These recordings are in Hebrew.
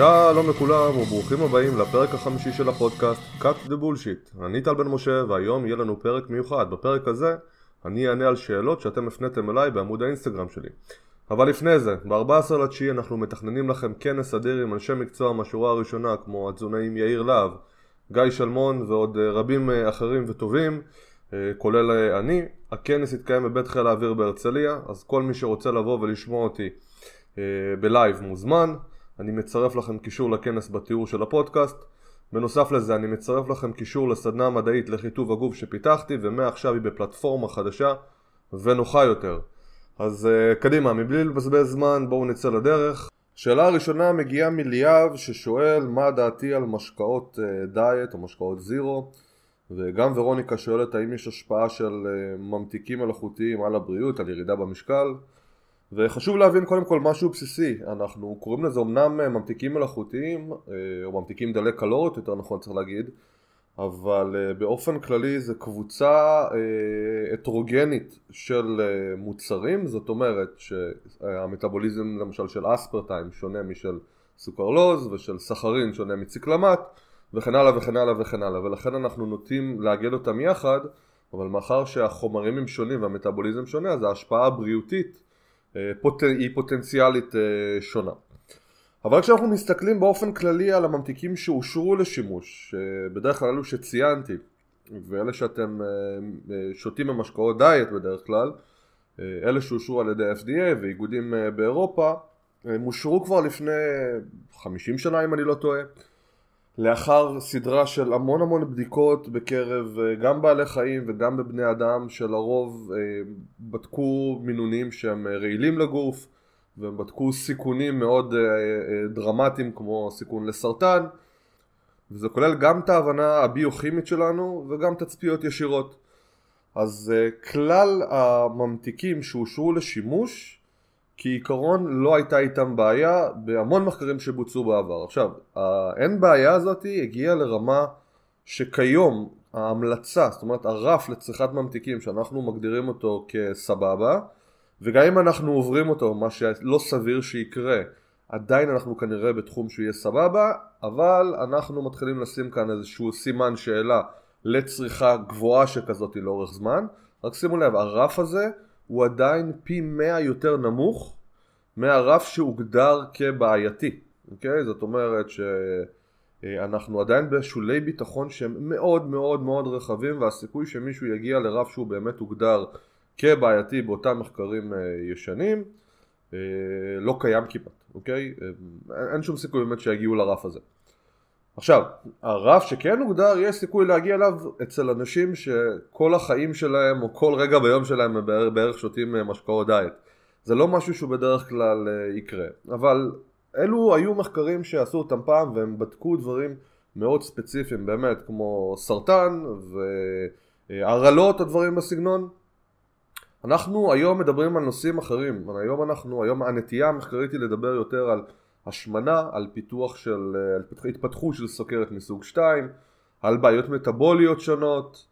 שלום לכולם וברוכים הבאים לפרק החמישי של הפודקאסט Cut the Bullshit. אני טל בן משה והיום יהיה לנו פרק מיוחד. בפרק הזה אני אענה על שאלות שאתם הפניתם אליי בעמוד האינסטגרם שלי. אבל לפני זה, ב-14 לתשיעי אנחנו מתכננים לכם כנס אדיר עם אנשי מקצוע מהשורה הראשונה כמו התזונאים יאיר להב, גיא שלמון ועוד אה, רבים אה, אחרים וטובים, אה, כולל אני. הכנס יתקיים בבית חיל האוויר בהרצליה, אז כל מי שרוצה לבוא ולשמוע אותי בלייב מוזמן. אני מצרף לכם קישור לכנס בתיאור של הפודקאסט. בנוסף לזה אני מצרף לכם קישור לסדנה מדעית לחיטוב הגוף שפיתחתי ומעכשיו היא בפלטפורמה חדשה ונוחה יותר. אז uh, קדימה, מבלי לבזבז זמן בואו נצא לדרך. שאלה הראשונה מגיעה מליאב ששואל מה דעתי על משקאות uh, דיאט או משקאות זירו וגם ורוניקה שואלת האם יש השפעה של uh, ממתיקים מלאכותיים על הבריאות, על ירידה במשקל וחשוב להבין קודם כל משהו בסיסי, אנחנו קוראים לזה אמנם ממתיקים מלאכותיים או ממתיקים דלי קלוריות יותר נכון צריך להגיד אבל uh, באופן כללי זה קבוצה uh, הטרוגנית של מוצרים, זאת אומרת שהמטאבוליזם למשל של אספרטיים שונה משל סוכרלוז ושל סחרין שונה מציקלמט וכן הלאה וכן הלאה וכן הלאה. ולכן אנחנו נוטים לאגד אותם יחד אבל מאחר שהחומרים הם שונים והמטאבוליזם שונה אז ההשפעה הבריאותית פוט... היא פוטנציאלית uh, שונה. אבל כשאנחנו מסתכלים באופן כללי על הממתיקים שאושרו לשימוש, בדרך כלל אלו שציינתי, ואלה שאתם אה, אה, שותים במשקאות דיאט בדרך כלל, אה, אלה שאושרו על ידי FDA ואיגודים באירופה, הם אושרו כבר לפני 50 שנה אם אני לא טועה, לאחר סדרה של המון המון בדיקות בקרב גם בעלי חיים וגם בבני אדם שלרוב בדקו מינונים שהם רעילים לגוף והם בדקו סיכונים מאוד דרמטיים כמו סיכון לסרטן וזה כולל גם את ההבנה הביוכימית שלנו וגם תצפיות ישירות. אז כלל הממתיקים שאושרו לשימוש כעיקרון לא הייתה איתם בעיה בהמון מחקרים שבוצעו בעבר עכשיו האין בעיה הזאת הגיעה לרמה שכיום ההמלצה זאת אומרת הרף לצריכת ממתיקים שאנחנו מגדירים אותו כסבבה וגם אם אנחנו עוברים אותו, מה שלא סביר שיקרה, עדיין אנחנו כנראה בתחום שהוא יהיה סבבה, אבל אנחנו מתחילים לשים כאן איזשהו סימן שאלה לצריכה גבוהה שכזאת לאורך זמן. רק שימו לב, הרף הזה הוא עדיין פי 100 יותר נמוך מהרף שהוגדר כבעייתי, אוקיי? זאת אומרת שאנחנו עדיין בשולי ביטחון שהם מאוד מאוד מאוד רחבים והסיכוי שמישהו יגיע לרף שהוא באמת הוגדר כבעייתי באותם מחקרים אה, ישנים אה, לא קיים כמעט, אוקיי? אה, אין שום סיכוי באמת שיגיעו לרף הזה. עכשיו, הרף שכן הוגדר, יש סיכוי להגיע אליו אצל אנשים שכל החיים שלהם או כל רגע ביום שלהם הם בערך, בערך שותים משקאות דיאט. זה לא משהו שהוא בדרך כלל יקרה, אבל אלו היו מחקרים שעשו אותם פעם והם בדקו דברים מאוד ספציפיים באמת כמו סרטן והרעלות או דברים בסגנון. אנחנו היום מדברים על נושאים אחרים, היום אנחנו, היום הנטייה המחקרית היא לדבר יותר על השמנה, על פיתוח של, על התפתחות של סוכרת מסוג 2, על בעיות מטבוליות שונות,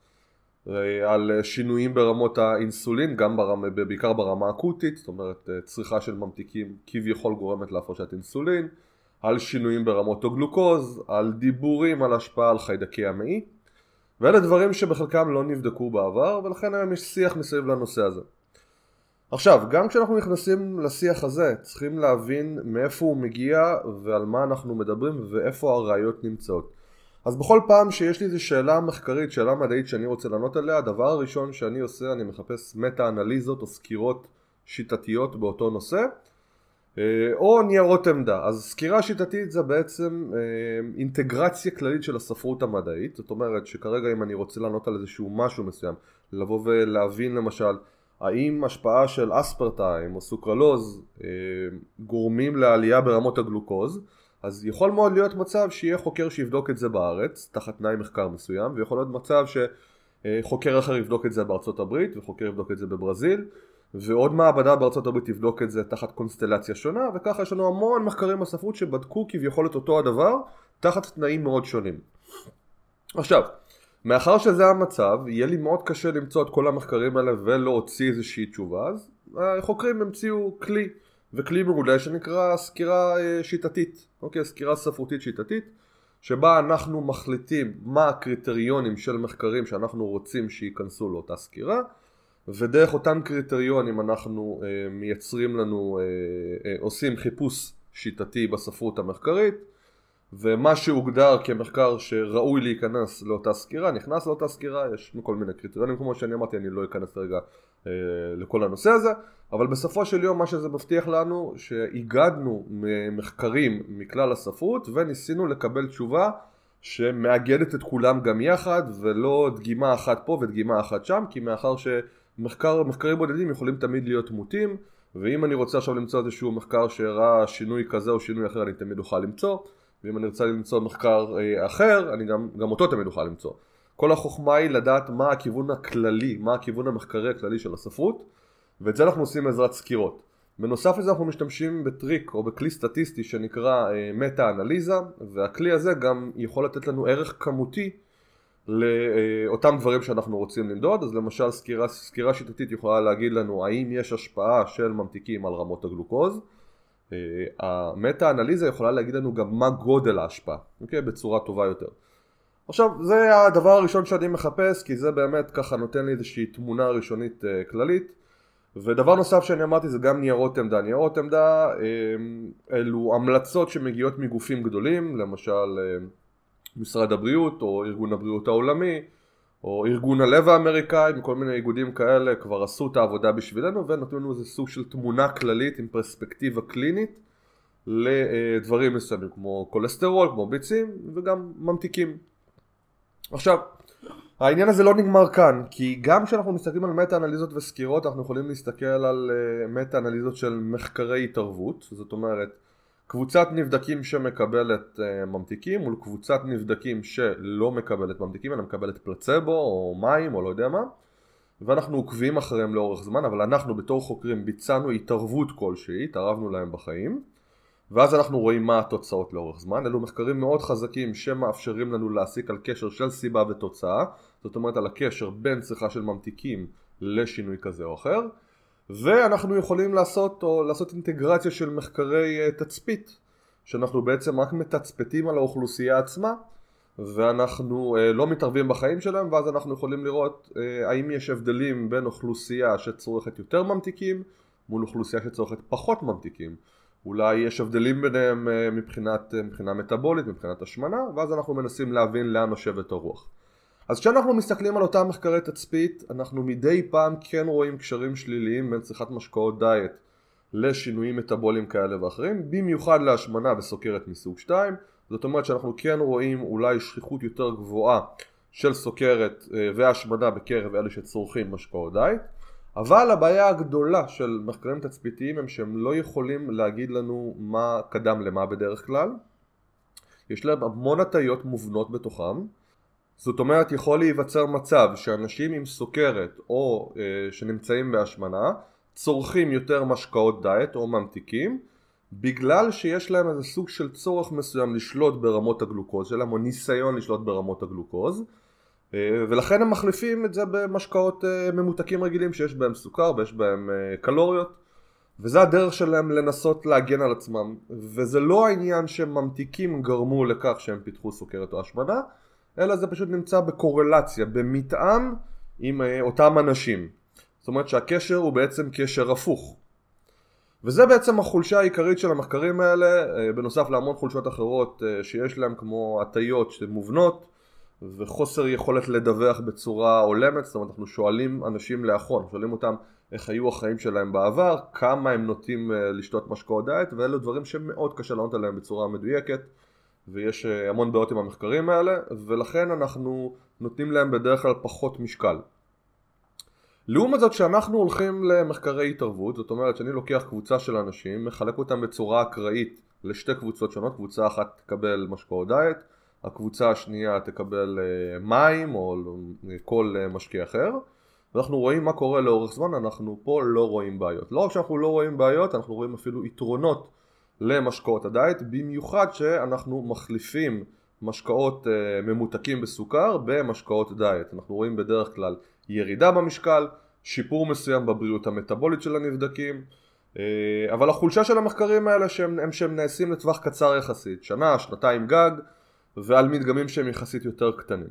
על שינויים ברמות האינסולין, גם ברמה, בעיקר ברמה אקוטית, זאת אומרת צריכה של ממתיקים כביכול גורמת להפרשת אינסולין, על שינויים ברמות הגלוקוז, על דיבורים על השפעה על חיידקי המעי ואלה דברים שבחלקם לא נבדקו בעבר ולכן היום יש שיח מסביב לנושא הזה. עכשיו, גם כשאנחנו נכנסים לשיח הזה צריכים להבין מאיפה הוא מגיע ועל מה אנחנו מדברים ואיפה הראיות נמצאות. אז בכל פעם שיש לי איזו שאלה מחקרית, שאלה מדעית שאני רוצה לענות עליה, הדבר הראשון שאני עושה אני מחפש מטה אנליזות או סקירות שיטתיות באותו נושא אה, או ניירות עמדה. אז סקירה שיטתית זה בעצם אה, אינטגרציה כללית של הספרות המדעית, זאת אומרת שכרגע אם אני רוצה לענות על איזשהו משהו מסוים, לבוא ולהבין למשל האם השפעה של אספרטיים או סוכרלוז אה, גורמים לעלייה ברמות הגלוקוז, אז יכול מאוד להיות מצב שיהיה חוקר שיבדוק את זה בארץ, תחת תנאי מחקר מסוים, ויכול להיות מצב שחוקר אחר יבדוק את זה בארצות הברית וחוקר יבדוק את זה בברזיל ועוד מעבדה בארצות הברית תבדוק את זה תחת קונסטלציה שונה וככה יש לנו המון מחקרים בספרות שבדקו כביכול את אותו הדבר תחת תנאים מאוד שונים. עכשיו, מאחר שזה המצב, יהיה לי מאוד קשה למצוא את כל המחקרים האלה ולהוציא איזושהי תשובה, אז החוקרים המציאו כלי וכלי מעולה שנקרא סקירה שיטתית, אוקיי, סקירה ספרותית שיטתית שבה אנחנו מחליטים מה הקריטריונים של מחקרים שאנחנו רוצים שייכנסו לאותה סקירה ודרך אותם קריטריונים אנחנו אה, מייצרים לנו, אה, אה, עושים חיפוש שיטתי בספרות המחקרית ומה שהוגדר כמחקר שראוי להיכנס לאותה סקירה נכנס לאותה סקירה, יש כל מיני קריטריונים כמו שאני אמרתי, אני לא אכנס רגע אה, לכל הנושא הזה, אבל בסופו של יום מה שזה מבטיח לנו שהיגדנו מחקרים מכלל הספרות וניסינו לקבל תשובה שמאגדת את כולם גם יחד ולא דגימה אחת פה ודגימה אחת שם כי מאחר שמחקרים בודדים יכולים תמיד להיות מוטים ואם אני רוצה עכשיו למצוא איזשהו מחקר שהראה שינוי כזה או שינוי אחר אני תמיד אוכל למצוא ואם אני רוצה למצוא מחקר אה, אחר אני גם, גם אותו תמיד אוכל למצוא כל החוכמה היא לדעת מה הכיוון הכללי, מה הכיוון המחקרי הכללי של הספרות ואת זה אנחנו עושים בעזרת סקירות. בנוסף לזה אנחנו משתמשים בטריק או בכלי סטטיסטי שנקרא אה, מטה-אנליזה והכלי הזה גם יכול לתת לנו ערך כמותי לאותם דברים שאנחנו רוצים למדוד אז למשל סקירה, סקירה שיטתית יכולה להגיד לנו האם יש השפעה של ממתיקים על רמות הגלוקוז אה, המטה-אנליזה יכולה להגיד לנו גם מה גודל ההשפעה, אוקיי? בצורה טובה יותר. עכשיו זה הדבר הראשון שאני מחפש כי זה באמת ככה נותן לי איזושהי תמונה ראשונית אה, כללית. ודבר נוסף שאני אמרתי זה גם ניירות עמדה. ניירות עמדה אה, אלו המלצות שמגיעות מגופים גדולים למשל אה, משרד הבריאות או ארגון הבריאות העולמי או ארגון הלב האמריקאי וכל מיני איגודים כאלה כבר עשו את העבודה בשבילנו ונתנו לנו איזה סוג של תמונה כללית עם פרספקטיבה קלינית לדברים מסוימים כמו כולסטרול, כמו ביצים וגם ממתיקים. עכשיו, העניין הזה לא נגמר כאן, כי גם כשאנחנו מסתכלים על מטה אנליזות וסקירות אנחנו יכולים להסתכל על uh, מטה אנליזות של מחקרי התערבות, זאת אומרת קבוצת נבדקים שמקבלת uh, ממתיקים מול קבוצת נבדקים שלא מקבלת ממתיקים אלא מקבלת פלצבו או מים או לא יודע מה ואנחנו עוקבים אחריהם לאורך זמן אבל אנחנו בתור חוקרים ביצענו התערבות כלשהי, התערבנו להם בחיים ואז אנחנו רואים מה התוצאות לאורך זמן. אלו מחקרים מאוד חזקים שמאפשרים לנו להסיק על קשר של סיבה ותוצאה, זאת אומרת על הקשר בין צריכה של ממתיקים לשינוי כזה או אחר, ואנחנו יכולים לעשות, או לעשות אינטגרציה של מחקרי uh, תצפית, שאנחנו בעצם רק מתצפתים על האוכלוסייה עצמה, ואנחנו uh, לא מתערבים בחיים שלהם, ואז אנחנו יכולים לראות uh, האם יש הבדלים בין אוכלוסייה שצורכת יותר ממתיקים מול אוכלוסייה שצורכת פחות ממתיקים. אולי יש הבדלים ביניהם אה, מבחינת, אה, מבחינה מטאבולית, מבחינת השמנה, ואז אנחנו מנסים להבין לאן נושבת הרוח. אז כשאנחנו מסתכלים על אותם מחקרי תצפית, אנחנו מדי פעם כן רואים קשרים שליליים בין צריכת משקאות דיאט לשינויים מטאבוליים כאלה ואחרים, במיוחד להשמנה וסוכרת מסוג 2, זאת אומרת שאנחנו כן רואים אולי שכיחות יותר גבוהה של סוכרת אה, והשמנה בקרב אלה שצורכים משקאות דיאט. אבל הבעיה הגדולה של מחקרים תצפיתיים הם שהם לא יכולים להגיד לנו מה קדם למה בדרך כלל. יש להם המון הטיות מובנות בתוכם זאת אומרת יכול להיווצר מצב שאנשים עם סוכרת או אה, שנמצאים בהשמנה צורכים יותר משקאות דיאט או ממתיקים בגלל שיש להם איזה סוג של צורך מסוים לשלוט ברמות הגלוקוז שלהם או ניסיון לשלוט ברמות הגלוקוז אה, ולכן הם מחליפים את זה במשקאות אה, ממותקים רגילים שיש בהם סוכר ויש בהם אה, קלוריות וזה הדרך שלהם לנסות להגן על עצמם. וזה לא העניין שממתיקים גרמו לכך שהם פיתחו סוכרת או השמנה אלא זה פשוט נמצא בקורלציה, במתאם עם אותם אנשים. זאת אומרת שהקשר הוא בעצם קשר הפוך. וזה בעצם החולשה העיקרית של המחקרים האלה בנוסף להמון חולשות אחרות שיש להם כמו הטיות מובנות וחוסר יכולת לדווח בצורה הולמת, זאת אומרת אנחנו שואלים אנשים לאחרון, שואלים אותם איך היו החיים שלהם בעבר, כמה הם נוטים אה, לשתות משקאות דיאט ואלו דברים שמאוד קשה לענות עליהם בצורה מדויקת ויש אה, המון בעיות עם המחקרים האלה ולכן אנחנו נותנים להם בדרך כלל פחות משקל. לעומת זאת שאנחנו הולכים למחקרי התערבות, זאת אומרת שאני לוקח קבוצה של אנשים, מחלק אותם בצורה אקראית לשתי קבוצות שונות, קבוצה אחת תקבל משקאות דיאט הקבוצה השנייה תקבל אה, מים או כל אה, משקיע אחר ואנחנו רואים מה קורה לאורך זמן, אנחנו פה לא רואים בעיות. לא רק שאנחנו לא רואים בעיות, אנחנו רואים אפילו יתרונות למשקאות הדייט, במיוחד שאנחנו מחליפים משקאות אה, ממותקים בסוכר במשקאות דייט. אנחנו רואים בדרך כלל ירידה במשקל, שיפור מסוים בבריאות המטבולית של הנבדקים אבל החולשה של המחקרים האלה שהם, הם שהם נעשים לטווח קצר יחסית, שנה, שנתיים גג, ועל מדגמים שהם יחסית יותר קטנים.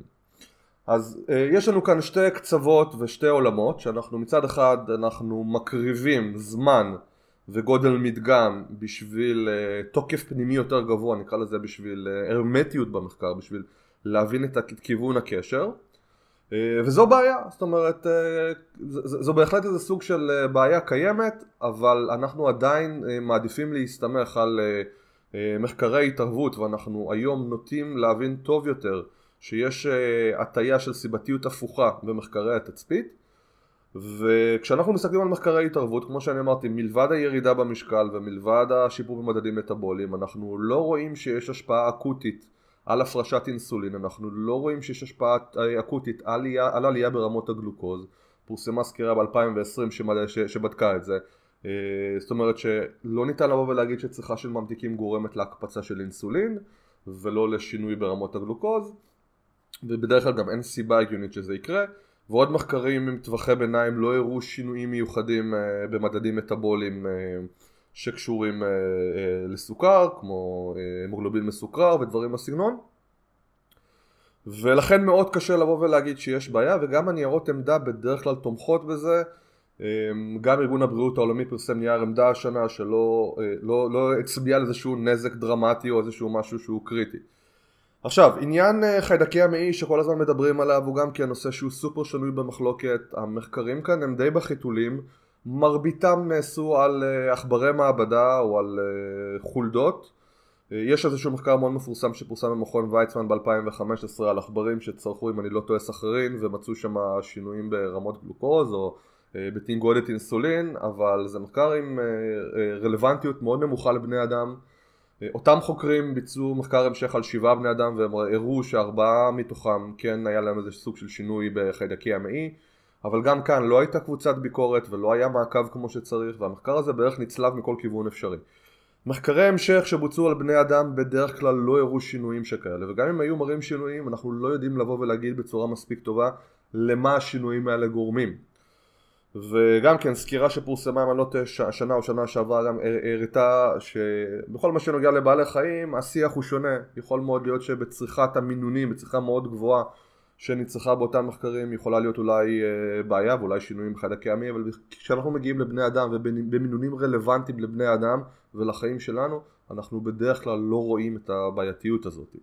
אז יש לנו כאן שתי קצוות ושתי עולמות, שאנחנו מצד אחד אנחנו מקריבים זמן וגודל מדגם בשביל uh, תוקף פנימי יותר גבוה, נקרא לזה בשביל uh, הרמטיות במחקר, בשביל להבין את כיוון הקשר. Uh, וזו בעיה, זאת אומרת, uh, זו, בהחלט איזה סוג של uh, בעיה קיימת, אבל אנחנו עדיין uh, מעדיפים להסתמך על uh, uh, מחקרי התערבות, ואנחנו היום נוטים להבין טוב יותר שיש uh, הטיה של סיבתיות הפוכה במחקרי התצפית. וכשאנחנו מסתכלים על מחקרי התערבות, כמו שאני אמרתי, מלבד הירידה במשקל ומלבד השיפור במדדים מטאבוליים, אנחנו לא רואים שיש השפעה אקוטית על הפרשת אינסולין, אנחנו לא רואים שיש השפעה אקוטית על עלייה, על עלייה ברמות הגלוקוז, פורסמה סקירה ב-2020 שבדקה את זה, אה, זאת אומרת שלא ניתן לבוא ולהגיד שצריכה של ממתיקים גורמת להקפצה של אינסולין ולא לשינוי ברמות הגלוקוז. ובדרך כלל גם אין סיבה הגיונית שזה יקרה ועוד מחקרים עם טווחי ביניים לא הראו שינויים מיוחדים אה, במדדים מטאבוליים אה, שקשורים אה, לסוכר, כמו המוגלובין מסוכרר ודברים בסגנון. ולכן מאוד קשה לבוא ולהגיד שיש בעיה, וגם הניירות עמדה בדרך כלל תומכות בזה. גם ארגון הבריאות העולמי פרסם נייר עמדה השנה שלא לא, לא הצביע על איזשהו נזק דרמטי או איזשהו משהו שהוא קריטי. עכשיו, עניין אה, חיידקי המעי שכל הזמן מדברים עליו הוא גם כן נושא שהוא סופר שנוי במחלוקת, המחקרים כאן הם די בחיתולים, מרביתם נעשו על אה, עכברי מעבדה או על אה, חולדות, יש איזשהו מחקר מאוד מפורסם שפורסם במכון ויצמן ב-2015 על עכברים שצרכו אם אני לא טועה סחרין ומצאו שם שינויים ברמות גלוקוז או בתנגודת אינסולין, אבל זה מחקר עם רלוונטיות מאוד נמוכה לבני אדם אותם חוקרים ביצעו מחקר המשך על שבעה בני אדם והם הראו שארבעה מתוכם כן היה להם איזה סוג של שינוי בחיידקי המעי אבל גם כאן לא הייתה קבוצת ביקורת ולא היה מעקב כמו שצריך והמחקר הזה בערך נצלב מכל כיוון אפשרי. מחקרי המשך שבוצעו על בני אדם בדרך כלל לא הראו שינויים שכאלה וגם אם היו מראים שינויים אנחנו לא יודעים לבוא ולהגיד בצורה מספיק טובה למה השינויים האלה גורמים וגם כן סקירה שפורסמה אם אני לא טועה השנה או שנה שעברה גם הראתה שבכל מה שנוגע לבעלי חיים השיח הוא שונה. יכול מאוד להיות שבצריכת המינונים בצריכה מאוד גבוהה שנצרכה באותם מחקרים יכולה להיות אולי אה, בעיה ואולי שינויים בחיידקי המי אבל כשאנחנו מגיעים לבני אדם ובמינונים רלוונטיים לבני אדם ולחיים שלנו אנחנו בדרך כלל לא רואים את הבעייתיות הזאת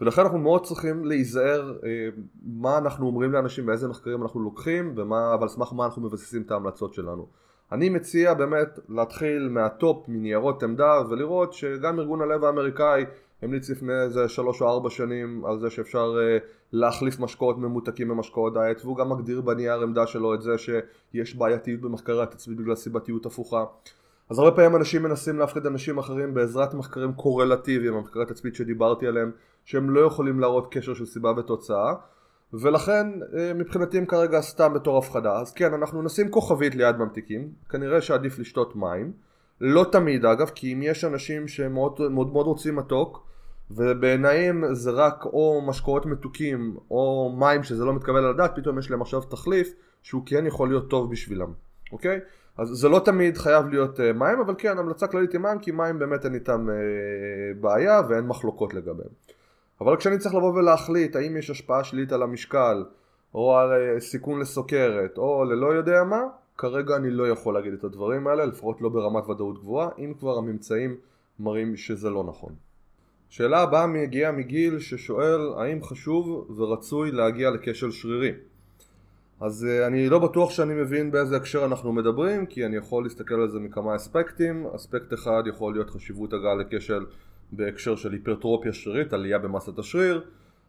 ולכן אנחנו מאוד צריכים להיזהר אה, מה אנחנו אומרים לאנשים ואיזה מחקרים אנחנו לוקחים ועל סמך מה אנחנו מבססים את ההמלצות שלנו. אני מציע באמת להתחיל מהטופ, מניירות עמדה ולראות שגם ארגון הלב האמריקאי המליץ לפני איזה שלוש או ארבע שנים על זה שאפשר אה, להחליף משקאות ממותקים במשקאות דיאט והוא גם מגדיר בנייר עמדה שלו את זה שיש בעייתיות במחקרי התצפית בגלל סיבתיות הפוכה אז הרבה פעמים אנשים מנסים להפחיד אנשים אחרים בעזרת מחקרים קורלטיביים, המחקרי תצפית שדיברתי עליהם, שהם לא יכולים להראות קשר של סיבה ותוצאה, ולכן אה, מבחינתי הם כרגע סתם בתור הפחדה. אז כן, אנחנו נשים כוכבית ליד ממתיקים, כנראה שעדיף לשתות מים, לא תמיד אגב, כי אם יש אנשים שמאוד מאוד, מאוד רוצים מתוק, ובעיניים זה רק או משקאות מתוקים או מים שזה לא מתקבל על הדעת, פתאום יש להם עכשיו תחליף שהוא כן יכול להיות טוב בשבילם, אוקיי? אז זה לא תמיד חייב להיות uh, מים, אבל כן, המלצה כללית היא מים, כי מים באמת אין איתם uh, בעיה ואין מחלוקות לגביהם. אבל כשאני צריך לבוא ולהחליט האם יש השפעה שלילית על המשקל, או על uh, סיכון לסוכרת, או ללא יודע מה, כרגע אני לא יכול להגיד את הדברים האלה, לפחות לא ברמת ודאות גבוהה, אם כבר הממצאים מראים שזה לא נכון. שאלה הבאה מגיעה מגיל ששואל האם חשוב ורצוי להגיע לכשל שרירי. אז uh, אני לא בטוח שאני מבין באיזה הקשר אנחנו מדברים כי אני יכול להסתכל על זה מכמה אספקטים אספקט אחד יכול להיות חשיבות הגעה לכשל בהקשר של היפרטרופיה שרירית, עלייה במסת השריר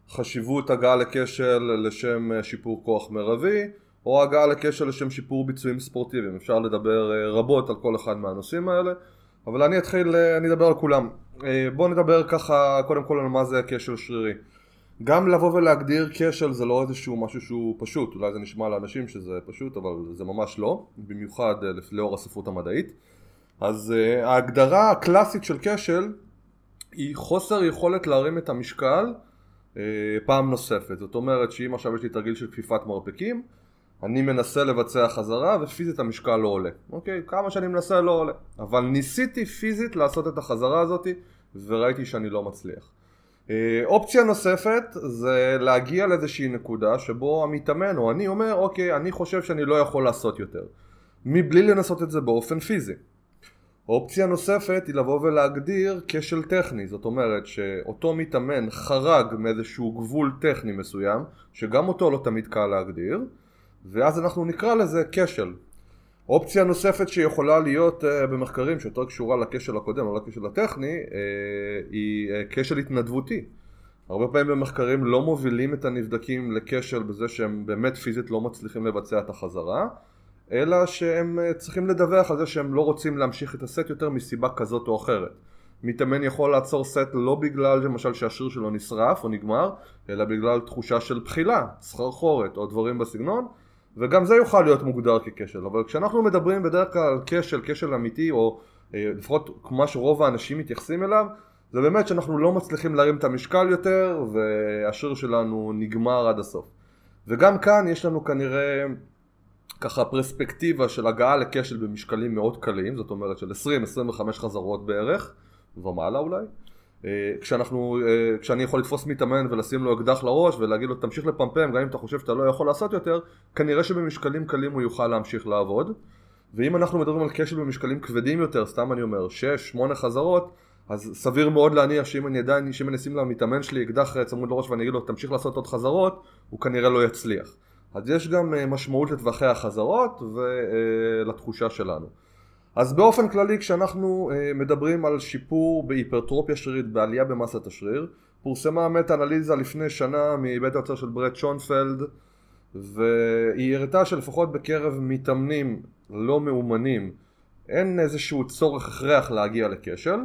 חשיבות הגעה לכשל לשם אה, שיפור כוח מרבי או הגעה לכשל לשם שיפור ביצועים ספורטיביים. אפשר לדבר uh, רבות על כל אחד מהנושאים האלה אבל אני אתחיל, uh, אני אדבר על כולם. בואו נדבר ככה קודם כל על מה זה כשל שרירי. גם לבוא ולהגדיר כשל זה לא איזשהו משהו שהוא פשוט, אולי זה נשמע לאנשים שזה פשוט, אבל זה ממש לא, במיוחד אה, לאור הספרות המדעית. אז ההגדרה הקלאסית של כשל היא חוסר יכולת להרים את המשקל uh, פעם נוספת. זאת אומרת שאם עכשיו יש לי תרגיל של כפיפת מרפקים, אני מנסה לבצע חזרה ופיזית המשקל לא עולה. אוקיי? כמה שאני מנסה לא עולה. אבל ניסיתי פיזית לעשות את החזרה הזאת וראיתי שאני לא מצליח. אה, אופציה נוספת זה להגיע לאיזושהי נקודה שבו המתאמן או אני אומר אוקיי אני חושב שאני לא יכול לעשות יותר מבלי לנסות את זה באופן פיזי אופציה נוספת היא לבוא ולהגדיר כשל טכני. זאת אומרת שאותו מתאמן חרג מאיזשהו גבול טכני מסוים שגם אותו לא תמיד קל להגדיר ואז אנחנו נקרא לזה כשל. אופציה נוספת שיכולה להיות uh, במחקרים שיותר קשורה לכשל הקודם, לא לכשל הטכני, uh, היא uh, כשל התנדבותי. הרבה פעמים במחקרים לא מובילים את הנבדקים לכשל בזה שהם באמת פיזית לא מצליחים לבצע את החזרה, אלא שהם uh, צריכים לדווח על זה שהם לא רוצים להמשיך את הסט יותר מסיבה כזאת או אחרת. מתאמן יכול לעצור סט לא בגלל למשל שהשריר שלו נשרף או נגמר, אלא בגלל תחושה של בחילה, סחרחורת או דברים בסגנון, וגם זה יוכל להיות מוגדר ככשל, אבל כשאנחנו מדברים בדרך כלל על כשל, כשל אמיתי, או אה, לפחות כמו שרוב האנשים מתייחסים אליו, זה באמת שאנחנו לא מצליחים להרים את המשקל יותר, והשיר שלנו נגמר עד הסוף. וגם כאן יש לנו כנראה ככה פרספקטיבה של הגעה לכשל במשקלים מאוד קלים, זאת אומרת של 20-25 חזרות בערך, ומעלה אולי. אה, כשאנחנו, אה, כשאני יכול לתפוס מתאמן ולשים לו אקדח לראש ולהגיד לו תמשיך לפמפם גם אם אתה חושב שאתה לא יכול לעשות יותר כנראה שבמשקלים קלים הוא יוכל להמשיך לעבוד ואם אנחנו מדברים על כשל במשקלים כבדים יותר, סתם אני אומר 6-8 חזרות אז סביר מאוד להניח שאם אני עדיין, שאם אני אשים למתאמן שלי אקדח צמוד לראש ואני אגיד לו תמשיך לעשות עוד חזרות הוא כנראה לא יצליח אז יש גם אה, משמעות לטווחי החזרות ולתחושה שלנו. אז באופן כללי כשאנחנו אה, מדברים על שיפור בהיפרטרופיה שרירית, בעלייה במסת השריר, פורסמה מטה-אנליזה לפני שנה מבית היוצר של ברט שונפלד והיא הראתה שלפחות בקרב מתאמנים לא מאומנים אין איזשהו צורך הכרח להגיע לכשל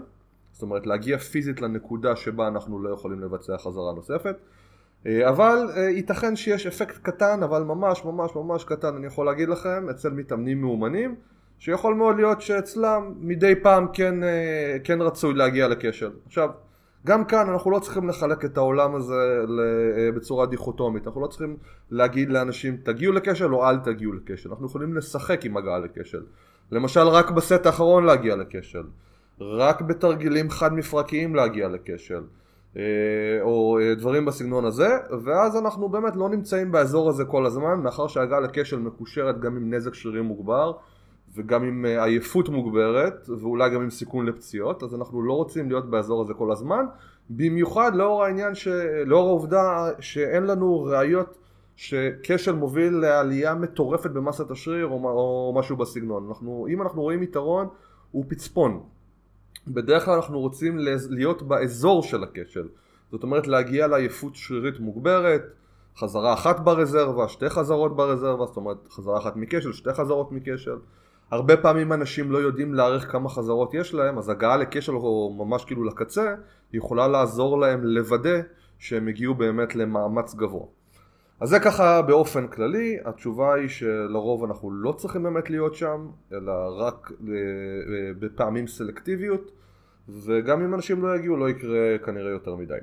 זאת אומרת להגיע פיזית לנקודה שבה אנחנו לא יכולים לבצע חזרה נוספת. אה, אבל אה, ייתכן שיש אפקט קטן אבל ממש ממש ממש קטן אני יכול להגיד לכם אצל מתאמנים מאומנים שיכול מאוד להיות שאצלם מדי פעם כן, אה, כן רצוי להגיע לכשל. עכשיו, גם כאן אנחנו לא צריכים לחלק את העולם הזה אה, בצורה דיכוטומית, אנחנו לא צריכים להגיד לאנשים תגיעו לכשל או אל תגיעו לכשל, אנחנו יכולים לשחק עם הגעה לכשל. למשל רק בסט האחרון להגיע לכשל, רק בתרגילים חד מפרקיים להגיע לכשל, אה, או דברים בסגנון הזה, ואז אנחנו באמת לא נמצאים באזור הזה כל הזמן, מאחר שהגעה לכשל מקושרת גם עם נזק שרירים מוגבר וגם עם אה, עייפות מוגברת ואולי גם עם סיכון לפציעות אז אנחנו לא רוצים להיות באזור הזה כל הזמן במיוחד לאור העניין, ש... לאור העובדה שאין לנו ראיות שכשל מוביל לעלייה מטורפת במסת השריר או, או משהו בסגנון. אנחנו, אם אנחנו רואים יתרון הוא פצפון בדרך כלל אנחנו רוצים להיות באזור של הכשל זאת אומרת להגיע לעייפות שרירית מוגברת חזרה אחת ברזרבה, שתי חזרות ברזרבה, זאת אומרת חזרה אחת מכשל, שתי חזרות מכשל הרבה פעמים אנשים לא יודעים להעריך כמה חזרות יש להם, אז הגעה לכשל או ממש כאילו לקצה, יכולה לעזור להם לוודא שהם הגיעו באמת למאמץ גבוה. אז זה ככה באופן כללי, התשובה היא שלרוב אנחנו לא צריכים באמת להיות שם, אלא רק אה, אה, בפעמים סלקטיביות, וגם אם אנשים לא יגיעו לא יקרה כנראה יותר מדי.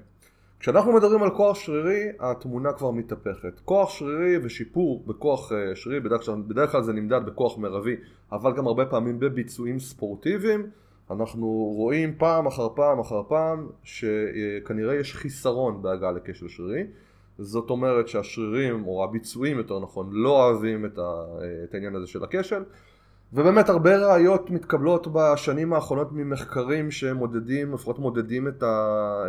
כשאנחנו מדברים על כוח שרירי, התמונה כבר מתהפכת. כוח שרירי ושיפור בכוח אה, שרירי, בדרך בדרך כלל זה נמדד בכוח מרבי, אבל גם הרבה פעמים בביצועים ספורטיביים, אנחנו רואים פעם אחר פעם אחר פעם שכנראה יש חיסרון בהגעה לכשל שרירי. זאת אומרת שהשרירים, או הביצועים יותר נכון, לא אוהבים את, העניין הזה של הכשל. ובאמת הרבה ראיות מתקבלות בשנים האחרונות ממחקרים שמודדים, לפחות מודדים את, ה,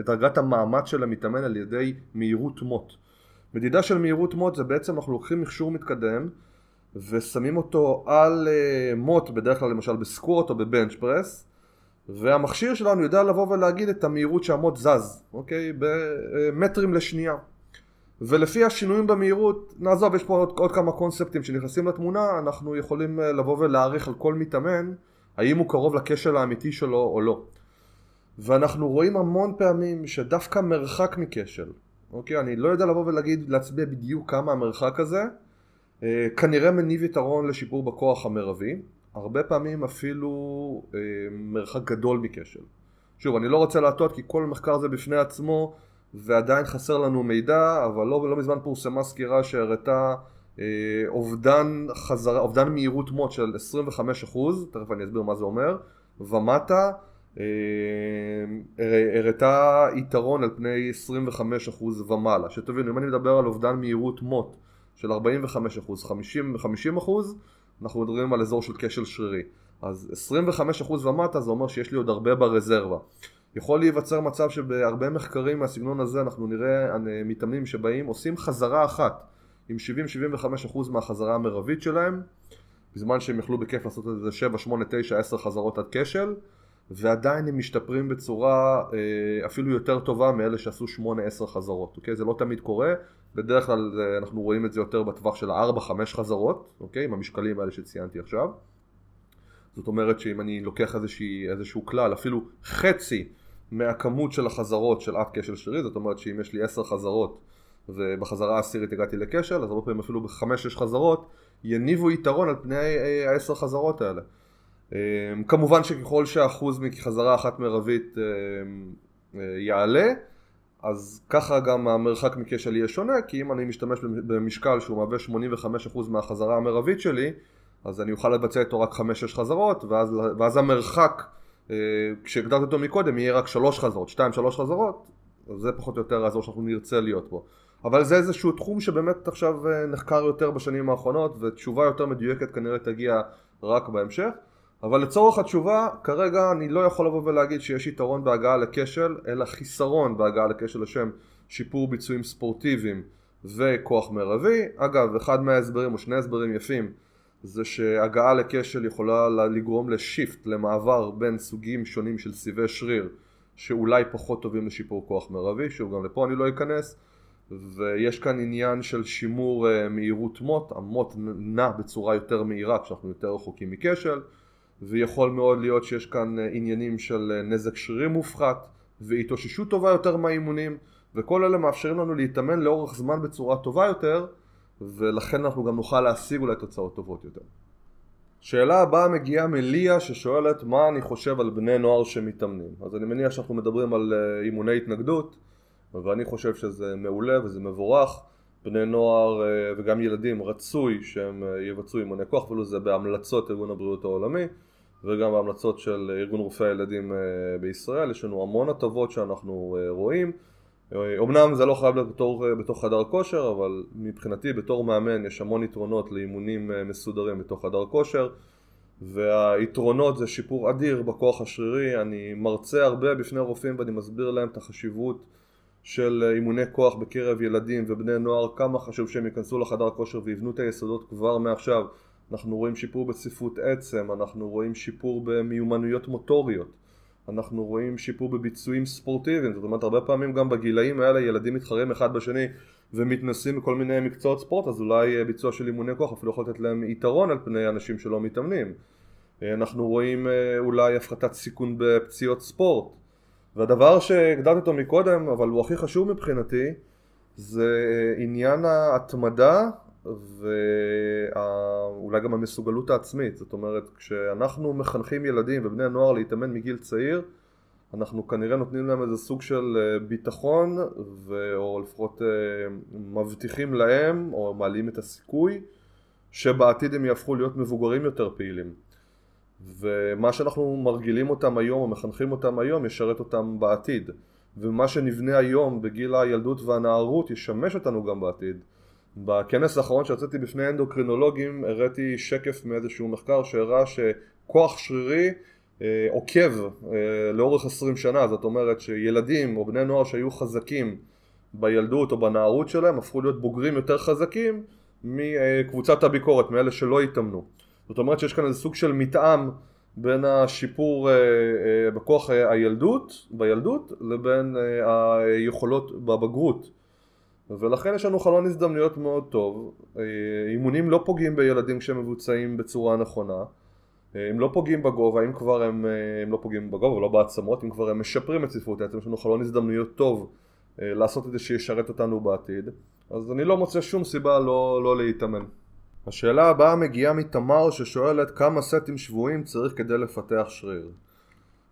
את דרגת המאמץ של המתאמן על ידי מהירות מוט. מדידה של מהירות מוט זה בעצם אנחנו לוקחים מכשור מתקדם ושמים אותו על אה, מוט בדרך כלל למשל בסקווט או בבנץ' פרס והמכשיר שלנו יודע לבוא ולהגיד את המהירות שהמוט זז, אוקיי? במטרים לשנייה ולפי השינויים במהירות, נעזוב, יש פה עוד, עוד כמה קונספטים שנכנסים לתמונה, אנחנו יכולים אה, לבוא ולהעריך על כל מתאמן האם הוא קרוב לכשל האמיתי שלו או לא. ואנחנו רואים המון פעמים שדווקא מרחק מכשל, אוקיי? אני לא יודע לבוא ולהגיד, להצביע בדיוק כמה המרחק הזה, אה, כנראה מניב יתרון לשיפור בכוח המרבי, הרבה פעמים אפילו אה, מרחק גדול מכשל. שוב, אני לא רוצה להטעות כי כל מחקר זה בפני עצמו ועדיין חסר לנו מידע, אבל לא, לא מזמן פורסמה סקירה שהראתה אובדן, חזרה, אובדן מהירות מוט של 25%, תכף אני אסביר מה זה אומר, ומטה הראתה יתרון על פני 25% ומעלה. שתבינו, אם אני מדבר על אובדן מהירות מוט של 45%, 50, 50% אנחנו מדברים על אזור של כשל שרירי. אז 25% ומטה זה אומר שיש לי עוד הרבה ברזרבה. יכול להיווצר מצב שבהרבה מחקרים מהסגנון הזה אנחנו נראה מתאמנים שבאים עושים חזרה אחת עם 70-75% מהחזרה המרבית שלהם בזמן שהם יכלו בכיף לעשות את זה 7, 8, 9, 10 חזרות עד כשל ועדיין הם משתפרים בצורה אה, אפילו יותר טובה מאלה שעשו 8-10 חזרות, אוקיי? זה לא תמיד קורה, בדרך כלל אה, אנחנו רואים את זה יותר בטווח של 4-5 חזרות, אוקיי? עם המשקלים האלה שציינתי עכשיו. זאת אומרת שאם אני לוקח איזושהי, איזשהו כלל, אפילו חצי מהכמות של החזרות של אף כשל שרירי, זאת אומרת שאם יש לי 10 חזרות ובחזרה העשירית הגעתי לכשל, אז הרבה פעמים אפילו ב-5-6 חזרות יניבו יתרון על פני ה-10 חזרות האלה. אמ, כמובן שככל שהאחוז מחזרה אחת מרבית אמ, אה, יעלה, אז ככה גם המרחק מכשל יהיה שונה, כי אם אני משתמש במשקל שהוא מהווה 85% מהחזרה המרבית שלי, אז אני אוכל לבצע איתו רק 5-6 חזרות, ואז, ואז המרחק, אה, כשהגדרתי אותו מקודם, יהיה רק 3 חזרות, 2-3 חזרות, אז זה פחות או יותר האזור שאנחנו נרצה להיות בו. אבל זה איזשהו תחום שבאמת עכשיו אה, נחקר יותר בשנים האחרונות, ותשובה יותר מדויקת כנראה תגיע רק בהמשך. אבל לצורך התשובה, כרגע אני לא יכול לבוא ולהגיד שיש יתרון בהגעה לכשל, אלא חיסרון בהגעה לכשל לשם שיפור ביצועים ספורטיביים וכוח מרבי. אגב, אחד מההסברים או שני הסברים יפים זה שהגעה לכשל יכולה לגרום לשיפט, למעבר בין סוגים שונים של סיבי שריר שאולי פחות טובים לשיפור כוח מרבי, שוב גם לפה אני לא אכנס. ויש כאן עניין של שימור uh, מהירות מוט, המוט נע בצורה יותר מהירה כשאנחנו יותר רחוקים מכשל ויכול מאוד להיות שיש כאן אה, עניינים של אה, נזק שרירי מופחת והתאוששות טובה יותר מהאימונים וכל אלה מאפשרים לנו להתאמן לאורך זמן בצורה טובה יותר ולכן אנחנו גם נוכל להשיג אולי תוצאות טובות יותר. שאלה הבאה מגיעה מליה ששואלת מה אני חושב על בני נוער שמתאמנים? אז אני מניח שאנחנו מדברים על אה, אימוני התנגדות ואני חושב שזה מעולה וזה מבורך. בני נוער וגם ילדים רצוי שהם יבצעו אימוני כוח אפילו זה בהמלצות ארגון הבריאות העולמי וגם בהמלצות של ארגון רופאי הילדים אה, בישראל, יש לנו המון הטבות שאנחנו אה, רואים. אמנם זה לא חייב להיות בתור, אה, בתוך חדר כושר, אבל מבחינתי בתור מאמן יש המון יתרונות לאימונים מסודרים בתוך חדר כושר. והיתרונות זה שיפור אדיר בכוח השרירי, אני מרצה הרבה בפני רופאים ואני מסביר להם את החשיבות של אימוני כוח בקרב ילדים ובני נוער, כמה חשוב שהם ייכנסו לחדר כושר ויבנו את היסודות כבר מעכשיו אנחנו רואים שיפור בצפיפות עצם, אנחנו רואים שיפור במיומנויות מוטוריות, אנחנו רואים שיפור בביצועים ספורטיביים, זאת אומרת הרבה פעמים גם בגילאים האלה ילדים מתחרים אחד בשני ומתנסים בכל מיני מקצועות ספורט, אז אולי ביצוע של אימוני כוח אפילו יכול לתת להם יתרון על פני אנשים שלא מתאמנים. אנחנו רואים אה, אולי הפחתת סיכון בפציעות ספורט. והדבר שהגדרתי אותו מקודם, אבל הוא הכי חשוב מבחינתי, זה אה, עניין ההתמדה ואולי גם המסוגלות העצמית, זאת אומרת כשאנחנו מחנכים ילדים ובני נוער להתאמן מגיל צעיר אנחנו כנראה נותנים להם איזה סוג של אה, ביטחון ו... או לפחות אה, מבטיחים להם או מעלים את הסיכוי שבעתיד הם יהפכו להיות מבוגרים יותר פעילים. ומה שאנחנו מרגילים אותם היום או מחנכים אותם היום ישרת אותם בעתיד. ומה שנבנה היום בגיל הילדות והנערות ישמש אותנו גם בעתיד בכנס האחרון שיצאתי בפני אנדוקרינולוגים הראיתי שקף מאיזשהו מחקר שהראה שכוח שרירי אה, עוקב אה, לאורך עשרים שנה. זאת אומרת שילדים או בני נוער שהיו חזקים בילדות או בנערות שלהם הפכו להיות בוגרים יותר חזקים מקבוצת הביקורת, מאלה שלא התאמנו. זאת אומרת שיש כאן איזה סוג של מתאם בין השיפור אה, אה, בכוח הילדות, בילדות לבין אה, היכולות בבגרות ולכן יש לנו חלון הזדמנויות מאוד טוב. אה, אימונים לא פוגעים בילדים כשהם מבוצעים בצורה נכונה. אה, הם לא פוגעים בגובה, אם כבר הם, אה, הם לא פוגעים בגובה ולא בעצמות, אם כבר הם משפרים את צפיפות העצם, יש לנו חלון הזדמנויות טוב לעשות את זה שישרת אותנו בעתיד. אז אני לא מוצא שום סיבה לא, לא להתאמן. השאלה הבאה מגיעה מתמר ששואלת כמה סטים שבויים צריך כדי לפתח שריר.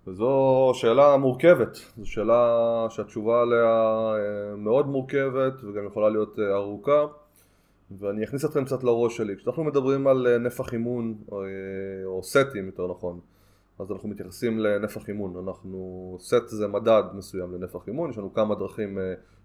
וזו שאלה מורכבת, זו שאלה שהתשובה עליה אה, מאוד מורכבת וגם יכולה להיות אה, ארוכה. ואני אכניס אתכם קצת לראש שלי. כשאנחנו מדברים על אה, נפח אימון, או, סטים יותר נכון, אז אנחנו מתייחסים לנפח אימון. אנחנו, סט זה מדד מסוים לנפח אימון, יש לנו כמה דרכים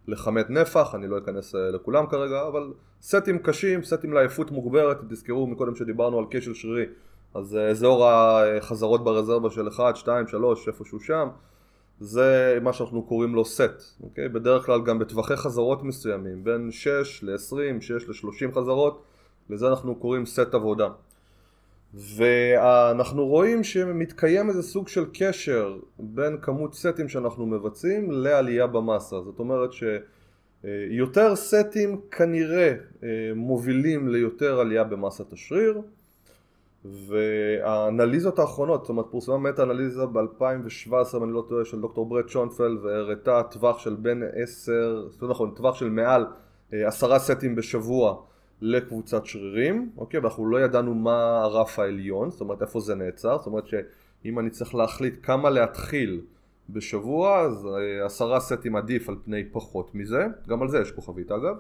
לכמת נפח, אני לא אכנס לכולם כרגע, אבל סטים קשים, סטים לעייפות מוגברת, תזכרו מקודם שדיברנו על כשל שרירי, אז אזור החזרות ברזרבה של 1, 2, 3, איפשהו שם, זה מה שאנחנו קוראים לו סט, אוקיי? בדרך כלל גם בטווחי חזרות מסוימים, בין 6 ל-20, 6 ל-30 חזרות, לזה אנחנו קוראים סט עבודה. ואנחנו רואים שמתקיים איזה סוג של קשר בין כמות סטים שאנחנו מבצעים לעלייה במסה. זאת אומרת שיותר סטים כנראה אה, מובילים ליותר עלייה במסת השריר והאנליזות האחרונות, זאת אומרת פורסמה מטה אנליזה ב-2017 אם אני לא טועה של דוקטור ברט שונפלד והראתה טווח של בין 10, זאת אומרת נכון, טווח של מעל אה, עשרה סטים בשבוע לקבוצת שרירים, אוקיי, ואנחנו לא ידענו מה הרף העליון, זאת אומרת איפה זה נעצר, זאת אומרת שאם אני צריך להחליט כמה להתחיל בשבוע, אז אה, עשרה סטים עדיף על פני פחות מזה, גם על זה יש כוכבית אגב.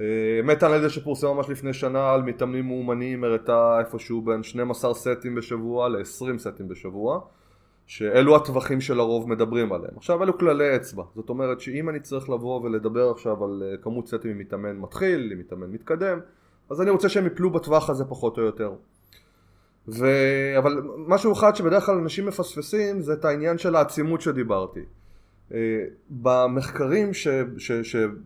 אה, מטה אנליזה שפורסמה ממש לפני שנה על מתאמנים מאומנים הראתה איפשהו בין 12 סטים בשבוע ל-20 סטים בשבוע שאלו הטווחים שלרוב מדברים עליהם. עכשיו אלו כללי אצבע, זאת אומרת שאם אני צריך לבוא ולדבר עכשיו על אה, כמות סטים עם מתאמן מתחיל, עם מתאמן מתקדם, אז אני רוצה שהם יפלו בטווח הזה פחות או יותר. ו... אבל משהו אחד שבדרך כלל אנשים מפספסים זה את העניין של העצימות שדיברתי. אה, במחקרים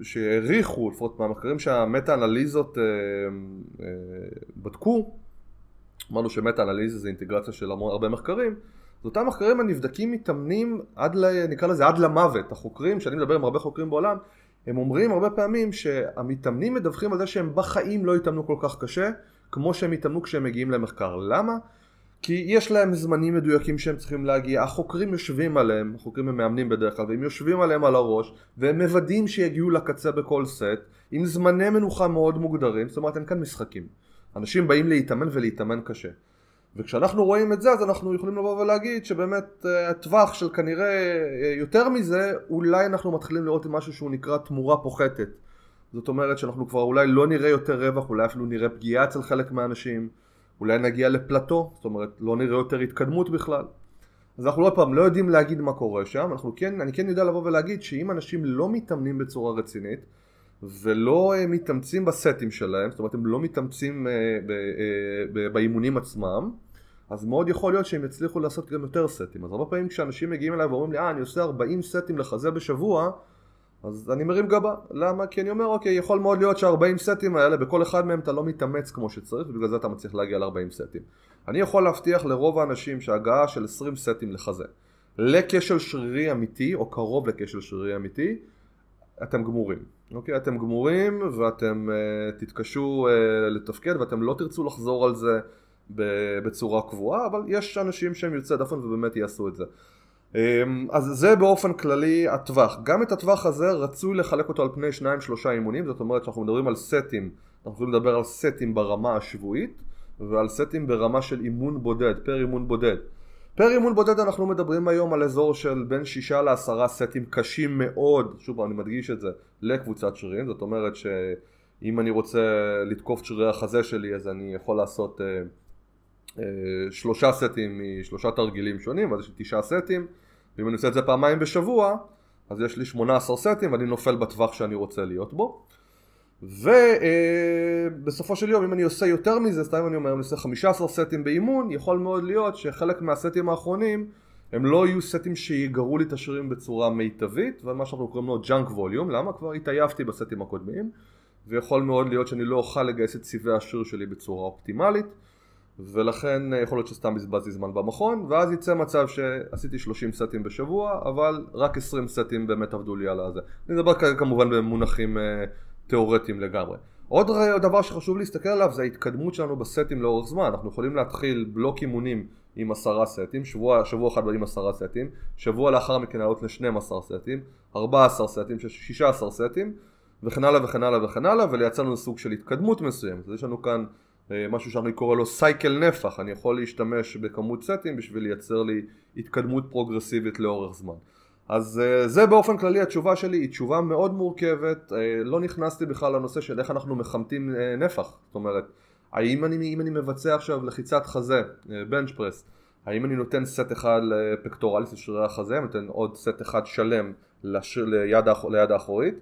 שהעריכו, לפחות במחקרים שהמטה אנליזות אה, אה, בדקו, אמרנו שמטה אנליזה זה אינטגרציה של הרבה מחקרים, אז אותם מחקרים הנבדקים מתאמנים עד, ל, נקרא לזה עד למוות, החוקרים, שאני מדבר עם הרבה חוקרים בעולם, הם אומרים הרבה פעמים שהמתאמנים מדווחים על זה שהם בחיים לא התאמנו כל כך קשה כמו שהם התאמנו כשהם מגיעים למחקר. למה? כי יש להם זמנים מדויקים שהם צריכים להגיע, החוקרים יושבים עליהם, החוקרים הם מאמנים בדרך כלל, והם יושבים עליהם על הראש, והם מוודאים שיגיעו לקצה בכל סט, עם זמני מנוחה מאוד מוגדרים, זאת אומרת אין כאן משחקים. אנשים באים להתאמן ולהתאמן קשה. וכשאנחנו רואים את זה אז אנחנו יכולים לבוא ולהגיד שבאמת אה, הטווח של כנראה אה, יותר מזה אולי אנחנו מתחילים לראות משהו שהוא נקרא תמורה פוחתת זאת אומרת שאנחנו כבר אולי לא נראה יותר רווח אולי אפילו נראה פגיעה אצל חלק מהאנשים אולי נגיע לפלטו, זאת אומרת לא נראה יותר התקדמות בכלל. אז אנחנו עוד פעם לא יודעים להגיד מה קורה שם, אנחנו כן, אני כן יודע לבוא ולהגיד שאם אנשים לא מתאמנים בצורה רצינית ולא uh, מתאמצים בסטים שלהם, זאת אומרת הם לא מתאמצים ב, uh, ב, באימונים עצמם, אז מאוד יכול להיות שהם יצליחו לעשות גם יותר סטים. אז הרבה פעמים כשאנשים מגיעים אליי ואומרים לי אה אני עושה 40 סטים לחזה בשבוע אז אני מרים גבה, למה? כי אני אומר אוקיי יכול מאוד להיות שה-40 סטים האלה בכל אחד מהם אתה לא מתאמץ כמו שצריך ובגלל זה אתה מצליח להגיע ל-40 סטים. אני יכול להבטיח לרוב האנשים שהגעה של 20 סטים לחזה. לכשל שרירי אמיתי או קרוב לכשל שרירי אמיתי אתם גמורים. אוקיי? אתם גמורים ואתם uh, תתקשו uh, לתפקד ואתם לא תרצו לחזור על זה בצורה קבועה אבל יש אנשים שהם יוצאי דפן ובאמת יעשו את זה אז זה באופן כללי הטווח. גם את הטווח הזה רצוי לחלק אותו על פני שניים שלושה אימונים, זאת אומרת שאנחנו מדברים על סטים, אנחנו יכולים לדבר על סטים ברמה השבועית ועל סטים ברמה של אימון בודד, פר אימון בודד. פר אימון בודד אנחנו מדברים היום על אזור של בין שישה לעשרה סטים קשים מאוד, שוב אני מדגיש את זה, לקבוצת שרירים, זאת אומרת שאם אני רוצה לתקוף שרירי החזה שלי אז אני יכול לעשות אה, שלושה סטים משלושה תרגילים שונים, אז יש לי תשעה סטים, ואם אני עושה את זה פעמיים בשבוע, אז יש לי 18 סטים ואני נופל בטווח שאני רוצה להיות בו. ובסופו של יום אם אני עושה יותר מזה, סתם אני אומר, אני עושה 15 סטים באימון, יכול מאוד להיות שחלק מהסטים האחרונים הם לא יהיו סטים שיגרו לי את השרירים בצורה מיטבית, ומה שאנחנו קוראים לו junk volume, למה? כבר התעייפתי בסטים הקודמים, ויכול מאוד להיות שאני לא אוכל לגייס את צבעי השריר שלי בצורה אופטימלית. ולכן אה, יכול להיות שסתם בזבזתי זמן במכון ואז יצא מצב שעשיתי 30 סטים בשבוע אבל רק 20 סטים באמת עבדו לי על הזה. אני מדבר כמובן במונחים אה, תיאורטיים לגמרי. עוד דבר שחשוב להסתכל עליו זה ההתקדמות שלנו בסטים לאורך זמן. אנחנו יכולים להתחיל בלוק אימונים עם עשרה סטים, שבוע, שבוע אחד עם עשרה סטים, שבוע לאחר מכן לעלות ל-12 סטים, 14 סטים, 16 סטים וכן הלאה וכן הלאה וכן הלאה ולייצר לנו סוג של התקדמות מסוימת. אז יש לנו כאן משהו שאני קורא לו סייקל נפח, אני יכול להשתמש בכמות סטים בשביל לייצר לי התקדמות פרוגרסיבית לאורך זמן. אז uh, זה באופן כללי התשובה שלי, היא תשובה מאוד מורכבת, uh, לא נכנסתי בכלל לנושא של איך אנחנו מחמתים נפח, זאת אומרת, האם אני, אם אני מבצע עכשיו לחיצת חזה, בנץ' פרס, האם אני נותן סט אחד לפקטורליס לשרירי החזה, נותן עוד סט אחד שלם לשיר, ליד, ליד האחורית,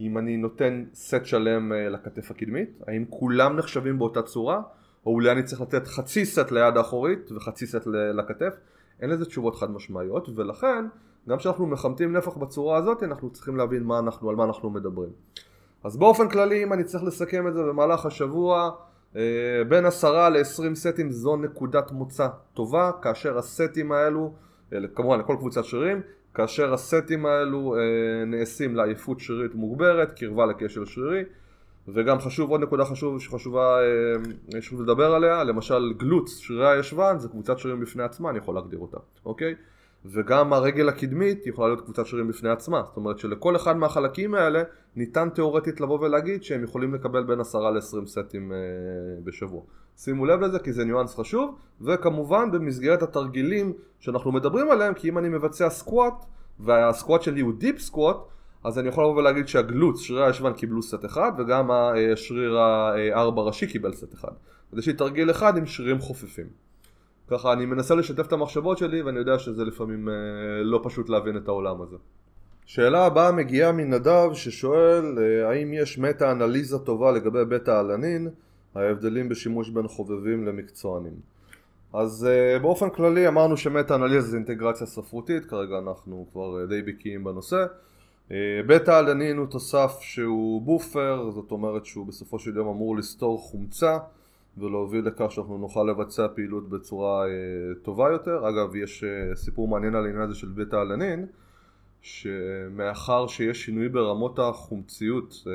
אם אני נותן סט שלם לכתף הקדמית, האם כולם נחשבים באותה צורה, או אולי אני צריך לתת חצי סט ליד האחורית וחצי סט לכתף, אין לזה תשובות חד משמעיות, ולכן גם כשאנחנו מחמתים נפח בצורה הזאת אנחנו צריכים להבין מה אנחנו, על מה אנחנו מדברים. אז באופן כללי אם אני צריך לסכם את זה במהלך השבוע אה, בין עשרה לעשרים סטים זו נקודת מוצא טובה כאשר הסטים האלו, אה, כמובן לכל קבוצת שרירים, כאשר הסטים האלו אה, נעשים לעייפות שרירית מוגברת, קרבה לכשל שרירי וגם חשוב, עוד נקודה חשוב שחשובה שחשוב לדבר עליה, למשל גלוץ, שרירי הישבן, זה קבוצת שרירים בפני עצמה, אני יכול להגדיר אותה, אוקיי? וגם הרגל הקדמית יכולה להיות קבוצת שרירים בפני עצמה זאת אומרת שלכל אחד מהחלקים האלה ניתן תאורטית לבוא ולהגיד שהם יכולים לקבל בין 10 ל-20 סטים אה, בשבוע שימו לב לזה כי זה ניואנס חשוב וכמובן במסגרת התרגילים שאנחנו מדברים עליהם כי אם אני מבצע squat וה squat שלי הוא deep squat אז אני יכול לבוא ולהגיד שה glutes, שרירי הישבן קיבלו סט אחד וגם השריר הארבע ראשי קיבל סט אחד. אז יש לי תרגיל אחד עם שרירים חופפים. ככה אני מנסה לשתף את המחשבות שלי ואני יודע שזה לפעמים אה, לא פשוט להבין את העולם הזה. שאלה הבאה מגיעה מנדב ששואל אה, האם יש מטה אנליזה טובה לגבי בטא אלנין ההבדלים בשימוש בין חובבים למקצוענים. אז uh, באופן כללי אמרנו שמטה אנליזה זה אינטגרציה ספרותית כרגע אנחנו כבר uh, די בקיאים בנושא. uh, בטא אלנין הוא תוסף שהוא בופר זאת אומרת שהוא בסופו של יום אמור לסתור חומצה ולהוביל לכך שאנחנו נוכל לבצע פעילות בצורה אה, טובה יותר. אגב, יש אה, סיפור מעניין על העניין הזה של בית האלנין, שמאחר שיש שינוי ברמות החומציות אה,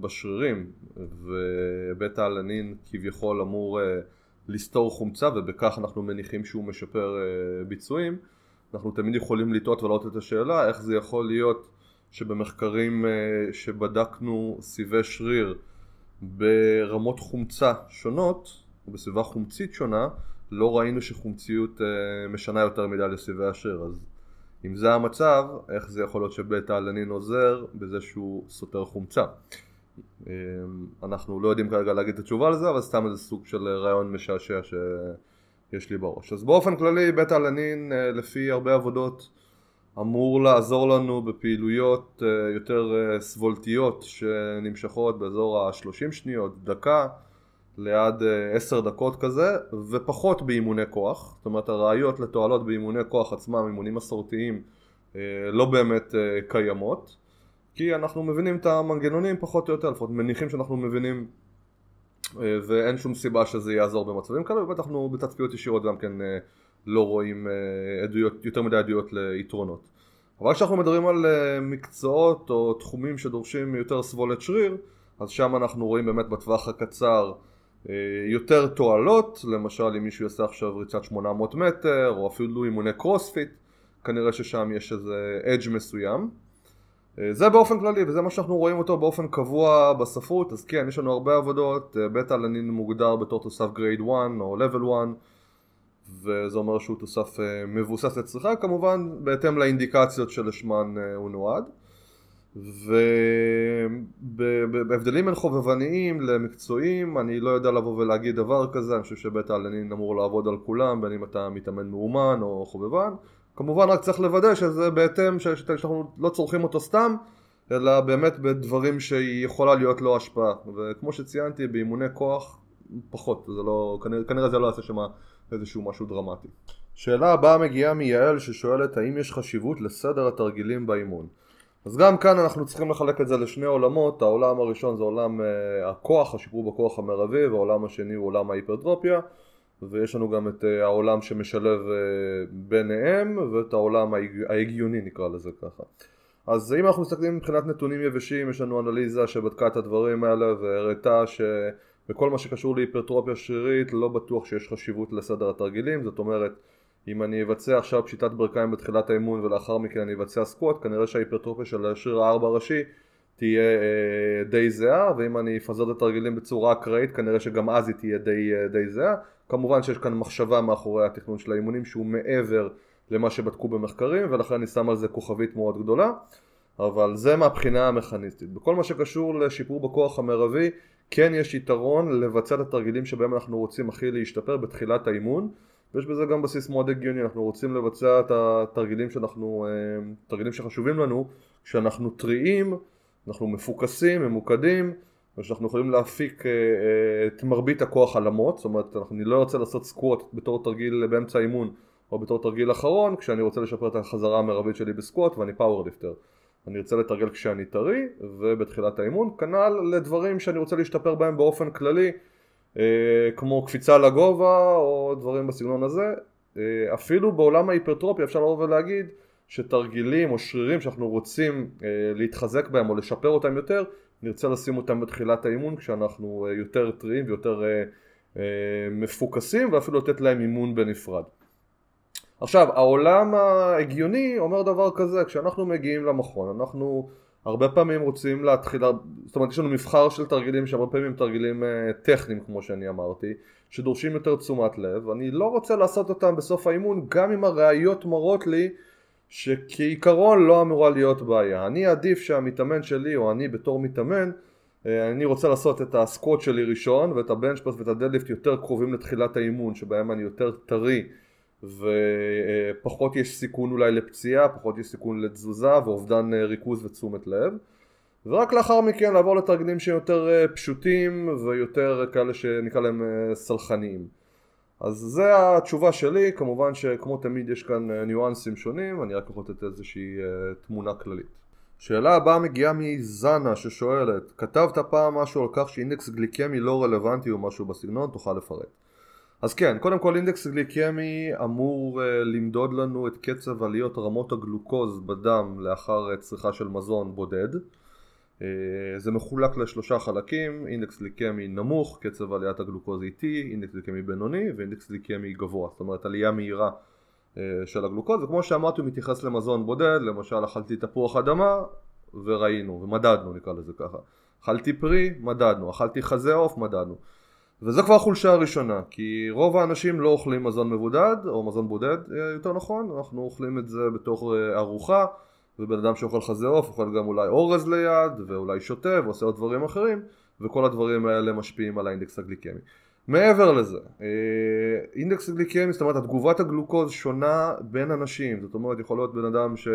בשרירים, ובית האלנין כביכול אמור אה, לסתור חומצה, ובכך אנחנו מניחים שהוא משפר אה, ביצועים, אנחנו תמיד יכולים לטעות ולהעלות את השאלה איך זה יכול להיות שבמחקרים שבדקנו סיבי שריר ברמות חומצה שונות, בסביבה חומצית שונה, לא ראינו שחומציות משנה יותר מדי לסיבי השריר, אז אם זה המצב, איך זה יכול להיות שבטא אלנין עוזר בזה שהוא סותר חומצה? אה, אנחנו לא יודעים כרגע להגיד את התשובה לזה, אבל סתם איזה סוג של רעיון משעשע שיש לי בראש. אז באופן כללי, בטא אלנין, אה, לפי הרבה עבודות, אמור לעזור לנו בפעילויות אה, יותר אה, סבולתיות שנמשכות באזור ה-30 שניות, דקה, ליד 10 אה, דקות כזה, ופחות באימוני כוח. זאת אומרת הראיות לתועלות באימוני כוח עצמם, אימונים מסורתיים, לא באמת קיימות, כי אנחנו מבינים את המנגנונים פחות או יותר, לפחות מניחים שאנחנו מבינים ואין שום סיבה שזה יעזור במצבים כאלה, ובטח אנחנו בתצפיות ישירות גם כן לא רואים אה, עדויות, יותר מדי עדויות ליתרונות. אבל כשאנחנו מדברים על אה, מקצועות או תחומים שדורשים יותר סבולת שריר, אז שם אנחנו רואים באמת בטווח הקצר אה, יותר תועלות, למשל אם מישהו יעשה עכשיו ריצת 800 מטר, או אפילו אימוני קרוספיט, כנראה ששם יש איזה edge מסוים. זה באופן כללי, וזה מה שאנחנו רואים אותו באופן קבוע בספרות, אז כן, יש לנו הרבה עבודות, בטא אלנין מוגדר בתור תוסף grade 1 או level 1, וזה אומר שהוא תוסף אה, מבוסס לצריכה כמובן בהתאם לאינדיקציות שלשמן אה, הוא נועד ובהבדלים בין חובבניים למקצועיים אני לא יודע לבוא ולהגיד דבר כזה אני חושב שבית העלנין אמור לעבוד על כולם בין אם אתה מתאמן מאומן או חובבן כמובן רק צריך לוודא שזה בהתאם שאנחנו לא צורכים אותו סתם אלא באמת בדברים שיכולה להיות לו השפעה וכמו שציינתי באימוני כוח פחות זה לא כנראה, כנראה זה לא יעשה שמה איזשהו משהו דרמטי. שאלה הבאה מגיעה מיעל ששואלת האם יש חשיבות לסדר התרגילים באימון. אז גם כאן אנחנו צריכים לחלק את זה לשני עולמות, העולם הראשון זה עולם uh, הכוח, השיפור בכוח המרבי, והעולם השני הוא עולם ההיפרטרופיה, ויש לנו גם את uh, העולם שמשלב uh, ביניהם, ואת העולם ההגיוני נקרא לזה ככה. אז אם אנחנו מסתכלים מבחינת נתונים יבשים, יש לנו אנליזה שבדקה את הדברים האלה והראתה ש... בכל מה שקשור להיפרטרופיה שרירית לא בטוח שיש חשיבות לסדר התרגילים. זאת אומרת אם אני אבצע עכשיו פשיטת ברכיים בתחילת האימון ולאחר מכן אני אבצע סקווט כנראה שההיפרטרופיה של השריר הארבע הראשי תהיה אה, די זהה ואם אני אפזר את התרגילים בצורה אקראית כנראה שגם אז היא תהיה די, אה, די זהה כמובן שיש כאן מחשבה מאחורי התכנון של האימונים שהוא מעבר למה שבדקו במחקרים ולכן אני שם על זה כוכבית מאוד גדולה אבל זה מהבחינה המכניסטית. בכל מה שקשור לשיפור בכוח המרבי כן יש יתרון לבצע את התרגילים שבהם אנחנו רוצים הכי להשתפר בתחילת האימון ויש בזה גם בסיס מאוד הגיוני, אנחנו רוצים לבצע את התרגילים שאנחנו, אה, תרגילים שחשובים לנו. כשאנחנו טריים, אנחנו מפוקסים, ממוקדים ושאנחנו יכולים להפיק אה, אה, את מרבית הכוח על המוט, זאת אומרת אני לא רוצה לעשות squat בתור תרגיל באמצע האימון או בתור תרגיל אחרון כשאני רוצה לשפר את החזרה המרבית שלי ב squat ואני powerlifter. אני ארצה לתרגל כשאני טרי ובתחילת האימון כנ"ל לדברים שאני רוצה להשתפר בהם באופן כללי כמו קפיצה לגובה או דברים בסגנון הזה. אה, אפילו בעולם ההיפרטרופיה אפשר לבוא ולהגיד שתרגילים או שרירים שאנחנו רוצים אה, להתחזק בהם או לשפר אותם יותר נרצה לשים אותם בתחילת האימון כשאנחנו יותר טריים ויותר מפוקסים ואפילו לתת להם אימון בנפרד. עכשיו העולם ההגיוני אומר דבר כזה כשאנחנו מגיעים למכון אנחנו הרבה פעמים רוצים להתחיל, זאת אומרת יש לנו מבחר של תרגילים שהרבה פעמים הם תרגילים אה, טכניים כמו שאני אמרתי שדורשים יותר תשומת לב. אני לא רוצה לעשות אותם בסוף האימון גם אם הראיות מראות לי שכעיקרון לא אמורה להיות בעיה. אני עדיף שהמתאמן שלי או אני בתור מתאמן אה, אני רוצה לעשות את הסקוט שלי ראשון ואת הבנצ'פרס ואת הדדליפט יותר קרובים לתחילת האימון שבהם אני יותר טרי ופחות יש סיכון אולי לפציעה, פחות יש סיכון לתזוזה ואובדן אה, ריכוז ותשומת לב. ורק לאחר מכן לעבור לתרגילים שהם יותר אה, פשוטים ויותר כאלה שנקרא להם אה, סלחניים. אז זה התשובה שלי, כמובן שכמו תמיד יש כאן ניואנסים שונים, אני רק יכול לתת איזושהי תמונה כללית. שאלה הבאה מגיעה מזנה ששואלת, כתבת פעם משהו על כך שאינדקס גליקמי לא רלוונטי או משהו בסגנון, תוכל לפרט. אז כן, קודם כל אינדקס גליקמי אמור uh, למדוד לנו את קצב עליות רמות הגלוקוז בדם לאחר uh, צריכה של מזון בודד. Uh, זה מחולק לשלושה חלקים, אינדקס גליקמי נמוך, קצב עליית הגלוקוז איטי, אינדקס גליקמי בינוני ואינדקס גליקמי גבוה, זאת אומרת עלייה מהירה uh, של הגלוקוז, וכמו שאמרתי הוא מתייחס למזון בודד, למשל אכלתי תפוח אדמה וראינו, ומדדנו נקרא לזה ככה, אכלתי פרי, מדדנו, אכלתי חזה עוף, מדדנו וזו כבר החולשה הראשונה, כי רוב האנשים לא אוכלים מזון מבודד, או מזון בודד אה, יותר נכון, אנחנו אוכלים את זה בתוך אה, ארוחה, ובן אדם שאוכל חזה עוף אוכל גם אולי אורז ליד, ואולי שותה ועושה עוד דברים אחרים, וכל הדברים האלה משפיעים על האינדקס הגליקמי. מעבר לזה, אה, אינדקס הגליקמי, זאת אומרת התגובת הגלוקוז שונה בין אנשים, זאת אומרת יכול להיות בן אדם ש...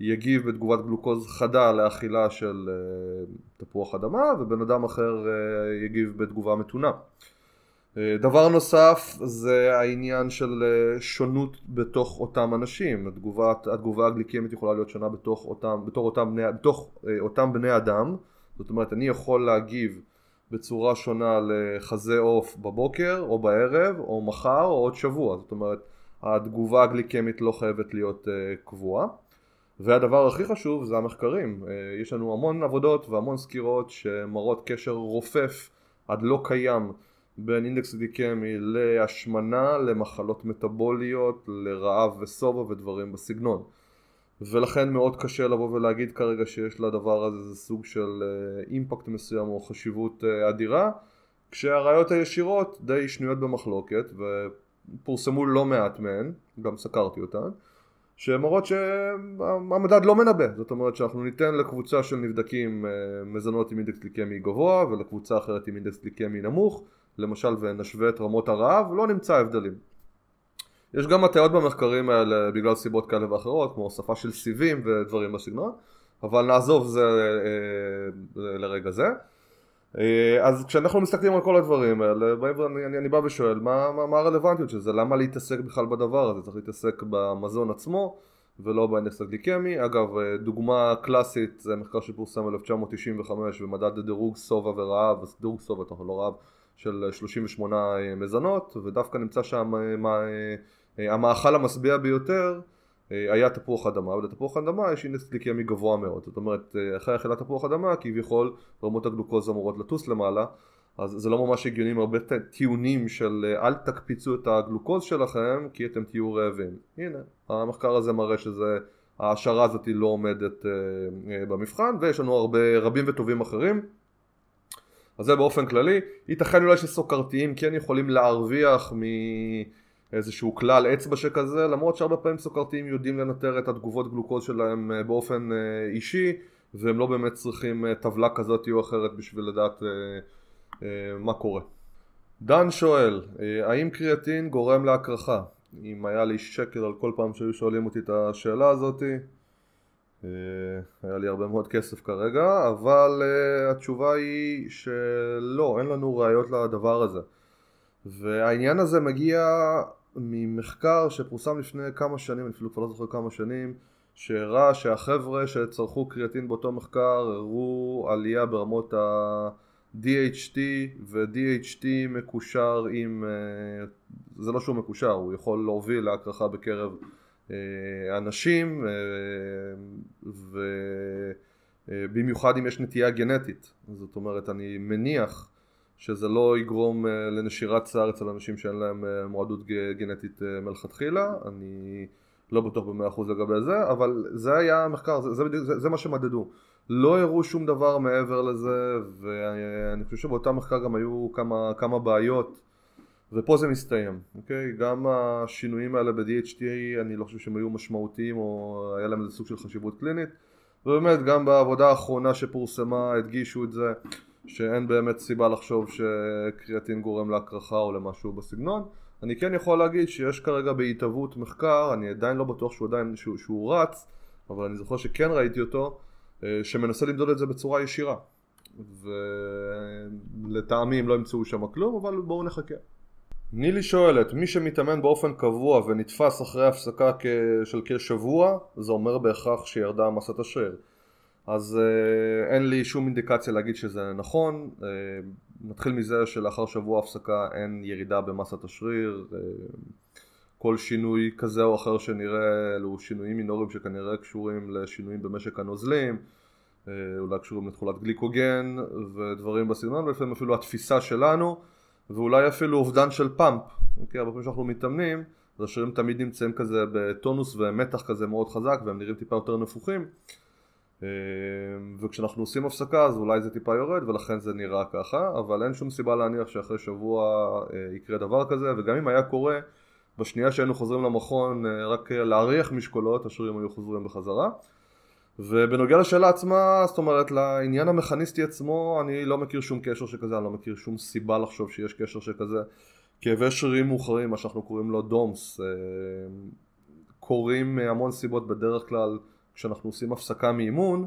יגיב בתגובת גלוקוז חדה לאכילה של uh, תפוח אדמה ובן אדם אחר uh, יגיב בתגובה מתונה. Uh, דבר נוסף זה העניין של שונות בתוך אותם אנשים, התגובת, התגובה הגליקמית יכולה להיות שונה בתוך אותם, בתוך אותם בני, בתוך, אותם בני אדם, זאת אומרת אני יכול להגיב בצורה שונה לחזה עוף בבוקר או בערב או מחר או עוד שבוע, זאת אומרת התגובה הגליקמית לא חייבת להיות קבועה והדבר הכי חשוב זה המחקרים, אה, יש לנו המון עבודות והמון סקירות שמראות קשר רופף עד לא קיים בין אינדקס גליקמי להשמנה, למחלות מטבוליות, לרעב ושובע ודברים בסגנון. ולכן מאוד קשה לבוא ולהגיד כרגע שיש לדבר הזה איזה סוג של אימפקט אה, מסוים או חשיבות אה, אדירה כשהראיות הישירות די שנויות במחלוקת ופורסמו לא מעט מהן, גם סקרתי אותן שמראות שהמדד לא מנבא, זאת אומרת שאנחנו ניתן לקבוצה של נבדקים אה, מזונות עם אינדקס גליקמי גבוה ולקבוצה אחרת עם אינדקס גליקמי נמוך, למשל ונשווה את רמות הרעב, לא נמצא הבדלים. יש גם הטעיות במחקרים האלה בגלל סיבות כאלה ואחרות, כמו הוספה של סיבים ודברים בסגנון, אבל נעזוב זה אה, לרגע זה. אה, אז כשאנחנו מסתכלים על כל הדברים האלה, אני, אני, אני בא ושואל מה, מה, מה הרלוונטיות של זה, למה להתעסק בכלל בדבר הזה, צריך להתעסק במזון עצמו ולא באינדקס הגליקמי, אגב אה, דוגמה קלאסית זה מחקר שפורסם ב-1995 במדד דירוג שובע ורעב, דירוג שובע, לא רעב, של 38 אה, מזונות ודווקא נמצא שם המאכל המשביע ביותר היה תפוח אדמה, ולתפוח אדמה יש אינדקס גליקמי גבוה מאוד, זאת אומרת אה, אחרי אכילת תפוח אדמה כביכול רמות הגלוקוז אמורות לטוס למעלה. אז זה לא ממש הגיוני עם הרבה טיעונים של אה, אל תקפיצו את הגלוקוז שלכם כי אתם תהיו רעבים. הנה המחקר הזה מראה שזה ההשערה הזאת לא עומדת במבחן ויש לנו הרבה רבים וטובים אחרים. אז זה באופן כללי. ייתכן אולי שסוכרתיים כן יכולים להרוויח מ... איזשהו כלל אצבע שכזה, למרות שהרבה פעמים סוכרתיים יודעים לנטר את התגובות גלוקוז שלהם אה, באופן אה, אישי, והם לא באמת צריכים אה, טבלה כזאת או אחרת בשביל לדעת מה קורה. דן שואל, האם קריאטין גורם להקרחה? אם היה לי שקל על כל פעם שהיו שואלים אותי את השאלה הזאתי, היה לי הרבה מאוד כסף כרגע, אבל התשובה היא שלא, אין לנו ראיות לדבר הזה. והעניין הזה מגיע ממחקר שפורסם לפני כמה שנים, אני אפילו כבר לא זוכר כמה שנים, שהראה שהחבר'ה שצרכו קריאטין באותו מחקר הראו עלייה ברמות ה-DHT ו-DHT מקושר עם, אה, זה לא שהוא מקושר, הוא יכול להוביל להקרחה בקרב אה, אנשים אה, ובמיוחד אם יש נטייה גנטית, זאת אומרת אני מניח שזה לא יגרום אה, לנשירת שיער אצל אנשים שאין להם אה, מועדות גנטית אה, מלכתחילה, אני לא בטוח במאה אחוז לגבי זה, אבל זה היה המחקר, זה, זה, זה, זה מה שמדדו. לא הראו שום דבר מעבר לזה, ואני חושב שבאותה מחקר גם היו כמה, כמה בעיות, ופה זה מסתיים, אוקיי? גם השינויים האלה ב-DHT, אני לא חושב שהם היו משמעותיים, או היה להם איזה סוג של חשיבות קלינית, ובאמת גם בעבודה האחרונה שפורסמה הדגישו את זה. שאין באמת סיבה לחשוב שקריאטין גורם להקרחה או למשהו בסגנון. אני כן יכול להגיד שיש כרגע בהתהוות מחקר, אני עדיין לא בטוח שהוא עדיין, שהוא, שהוא רץ, אבל אני זוכר שכן ראיתי אותו, אה, שמנסה למדוד את זה בצורה ישירה. ולטעמי הם לא ימצאו שם כלום, אבל בואו נחכה. נילי שואלת, מי שמתאמן באופן קבוע ונתפס אחרי הפסקה של כשבוע, זה אומר בהכרח שירדה מסת השריר. אז אה, אין לי שום אינדיקציה להגיד שזה נכון. אה, נתחיל מזה שלאחר שבוע הפסקה אין ירידה במסת השריר. אה, כל שינוי כזה או אחר שנראה אלו שינויים מינוריים שכנראה קשורים לשינויים במשק הנוזלים, אולי קשורים לתכולת גליקוגן ודברים בסגנון, ולפעמים אפילו התפיסה שלנו, ואולי אפילו אובדן של פאמפ. אוקיי, הרבה פעמים שאנחנו מתאמנים, אז השרירים תמיד נמצאים כזה בטונוס ומתח כזה מאוד חזק, והם נראים טיפה יותר נפוחים. אמ, וכשאנחנו עושים הפסקה אז אולי זה טיפה יורד ולכן זה נראה ככה אבל אין שום סיבה להניח שאחרי שבוע אה, יקרה דבר כזה וגם אם היה קורה בשנייה שהיינו חוזרים למכון אה, רק להריח משקולות השרירים היו חוזרים בחזרה. ובנוגע לשאלה עצמה, זאת אומרת לעניין המכניסטי עצמו אני לא מכיר שום קשר שכזה, אני לא מכיר שום סיבה לחשוב שיש קשר שכזה. כאבי שרירים מאוחרים, מה שאנחנו קוראים לו דומס אה, קורים המון סיבות בדרך כלל כשאנחנו עושים הפסקה מאימון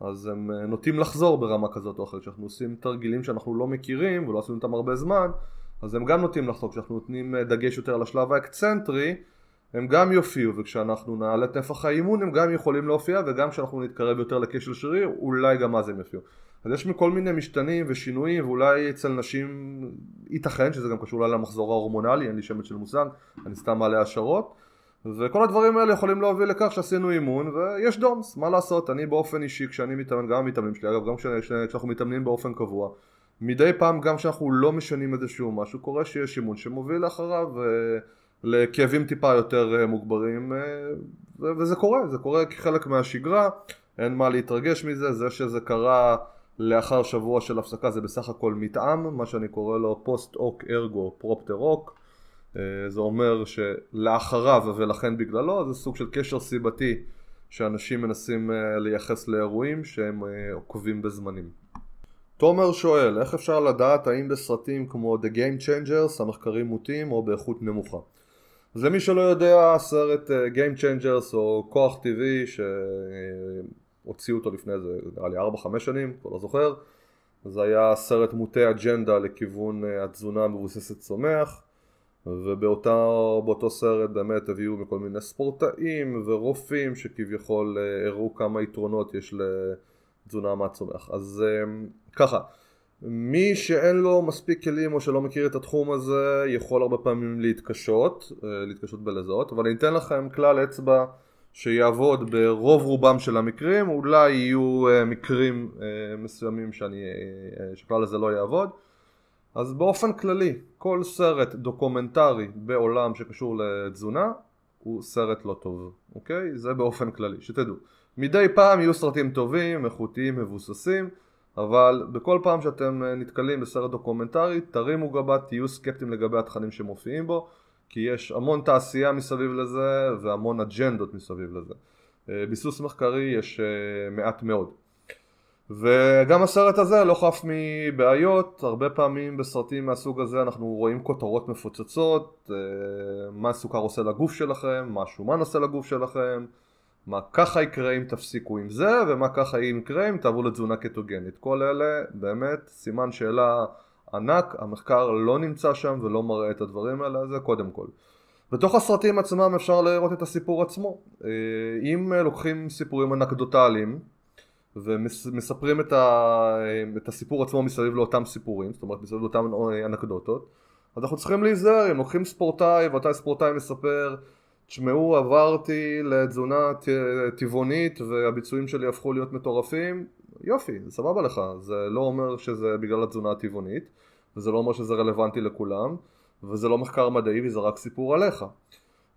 אז הם אה, נוטים לחזור ברמה כזאת או אחרת. כשאנחנו עושים תרגילים שאנחנו לא מכירים ולא עשינו אותם הרבה זמן אז הם גם נוטים לחזור. כשאנחנו נותנים אה, דגש יותר על השלב האקצנטרי הם גם יופיעו וכשאנחנו נעלה את נפח האימון הם גם יכולים להופיע וגם כשאנחנו נתקרב יותר לכשל שריר אולי גם אז הם יופיעו. אז יש מכל מיני משתנים ושינויים ואולי אצל נשים ייתכן שזה גם קשור אולי למחזור ההורמונלי אין לי שמץ של מושג אני סתם מעלה השערות וכל הדברים האלה יכולים להוביל לכך שעשינו אימון ויש דומס, מה לעשות, אני באופן אישי כשאני מתאמן, גם המתאמנים שלי, אגב גם כשאנחנו מתאמנים באופן קבוע, מדי פעם גם כשאנחנו לא משנים איזשהו משהו, קורה שיש אימון שמוביל לאחריו לכאבים טיפה יותר אה, מוגברים אה, וזה קורה, זה קורה כחלק מהשגרה, אין מה להתרגש מזה, זה שזה קרה לאחר שבוע של הפסקה זה בסך הכל מתאם, מה שאני קורא לו פוסט אוק ארגו פרופטר אוק אה, זה אומר שלאחריו ולכן בגללו זה סוג של קשר סיבתי שאנשים מנסים אה, לייחס לאירועים שהם אה, עוקבים בזמנים. תומר שואל, איך אפשר לדעת האם בסרטים כמו The Game Changers המחקרים מוטים או באיכות נמוכה? אז למי שלא יודע, הסרט Game Changers או כוח טבעי שהוציאו אותו לפני איזה נראה לי 4-5 שנים, כבר לא זוכר זה היה סרט מוטה אג'נדה לכיוון התזונה המבוססת צומח ובאותו סרט באמת הביאו מכל מיני ספורטאים ורופאים שכביכול אה, הראו כמה יתרונות יש לתזונה מהצומח. אז אה, ככה, מי שאין לו מספיק כלים או שלא מכיר את התחום הזה יכול הרבה פעמים להתקשות, אה, להתקשות בלזהות, אבל אני אתן לכם כלל אצבע שיעבוד ברוב רובם של המקרים, אולי יהיו מקרים מסוימים שאני, שכלל הזה לא יעבוד אז באופן כללי, כל סרט דוקומנטרי בעולם שקשור לתזונה הוא סרט לא טוב, אוקיי? זה באופן כללי, שתדעו. מדי פעם יהיו סרטים טובים, איכותיים, מבוססים, אבל בכל פעם שאתם נתקלים בסרט דוקומנטרי, תרימו גבה, תהיו סקפטיים לגבי התכנים שמופיעים בו, כי יש המון תעשייה מסביב לזה והמון אג'נדות מסביב לזה. אה, ביסוס מחקרי יש אה, מעט מאוד. וגם הסרט הזה לא חף מבעיות, הרבה פעמים בסרטים מהסוג הזה אנחנו רואים כותרות מפוצצות, אה, מה סוכר עושה לגוף שלכם, מה שומן עושה לגוף שלכם, מה ככה יקרה אם תפסיקו עם זה, ומה ככה יקרה אם תעברו לתזונה קטוגנית. כל אלה באמת סימן שאלה ענק, המחקר לא נמצא שם ולא מראה את הדברים האלה, זה קודם כל. בתוך הסרטים עצמם אפשר לראות את הסיפור עצמו. אה, אם לוקחים סיפורים אנקדוטליים ומספרים את, ה... את הסיפור עצמו מסביב לאותם סיפורים, זאת אומרת מסביב לאותם אנקדוטות, אז אנחנו צריכים להיזהר, אם לוקחים ספורטאי ואותה ספורטאי מספר תשמעו עברתי לתזונה טבעונית והביצועים שלי הפכו להיות מטורפים. יופי, זה סבבה לך, זה לא אומר שזה בגלל התזונה הטבעונית וזה לא אומר שזה רלוונטי לכולם וזה לא מחקר מדעי וזה רק סיפור עליך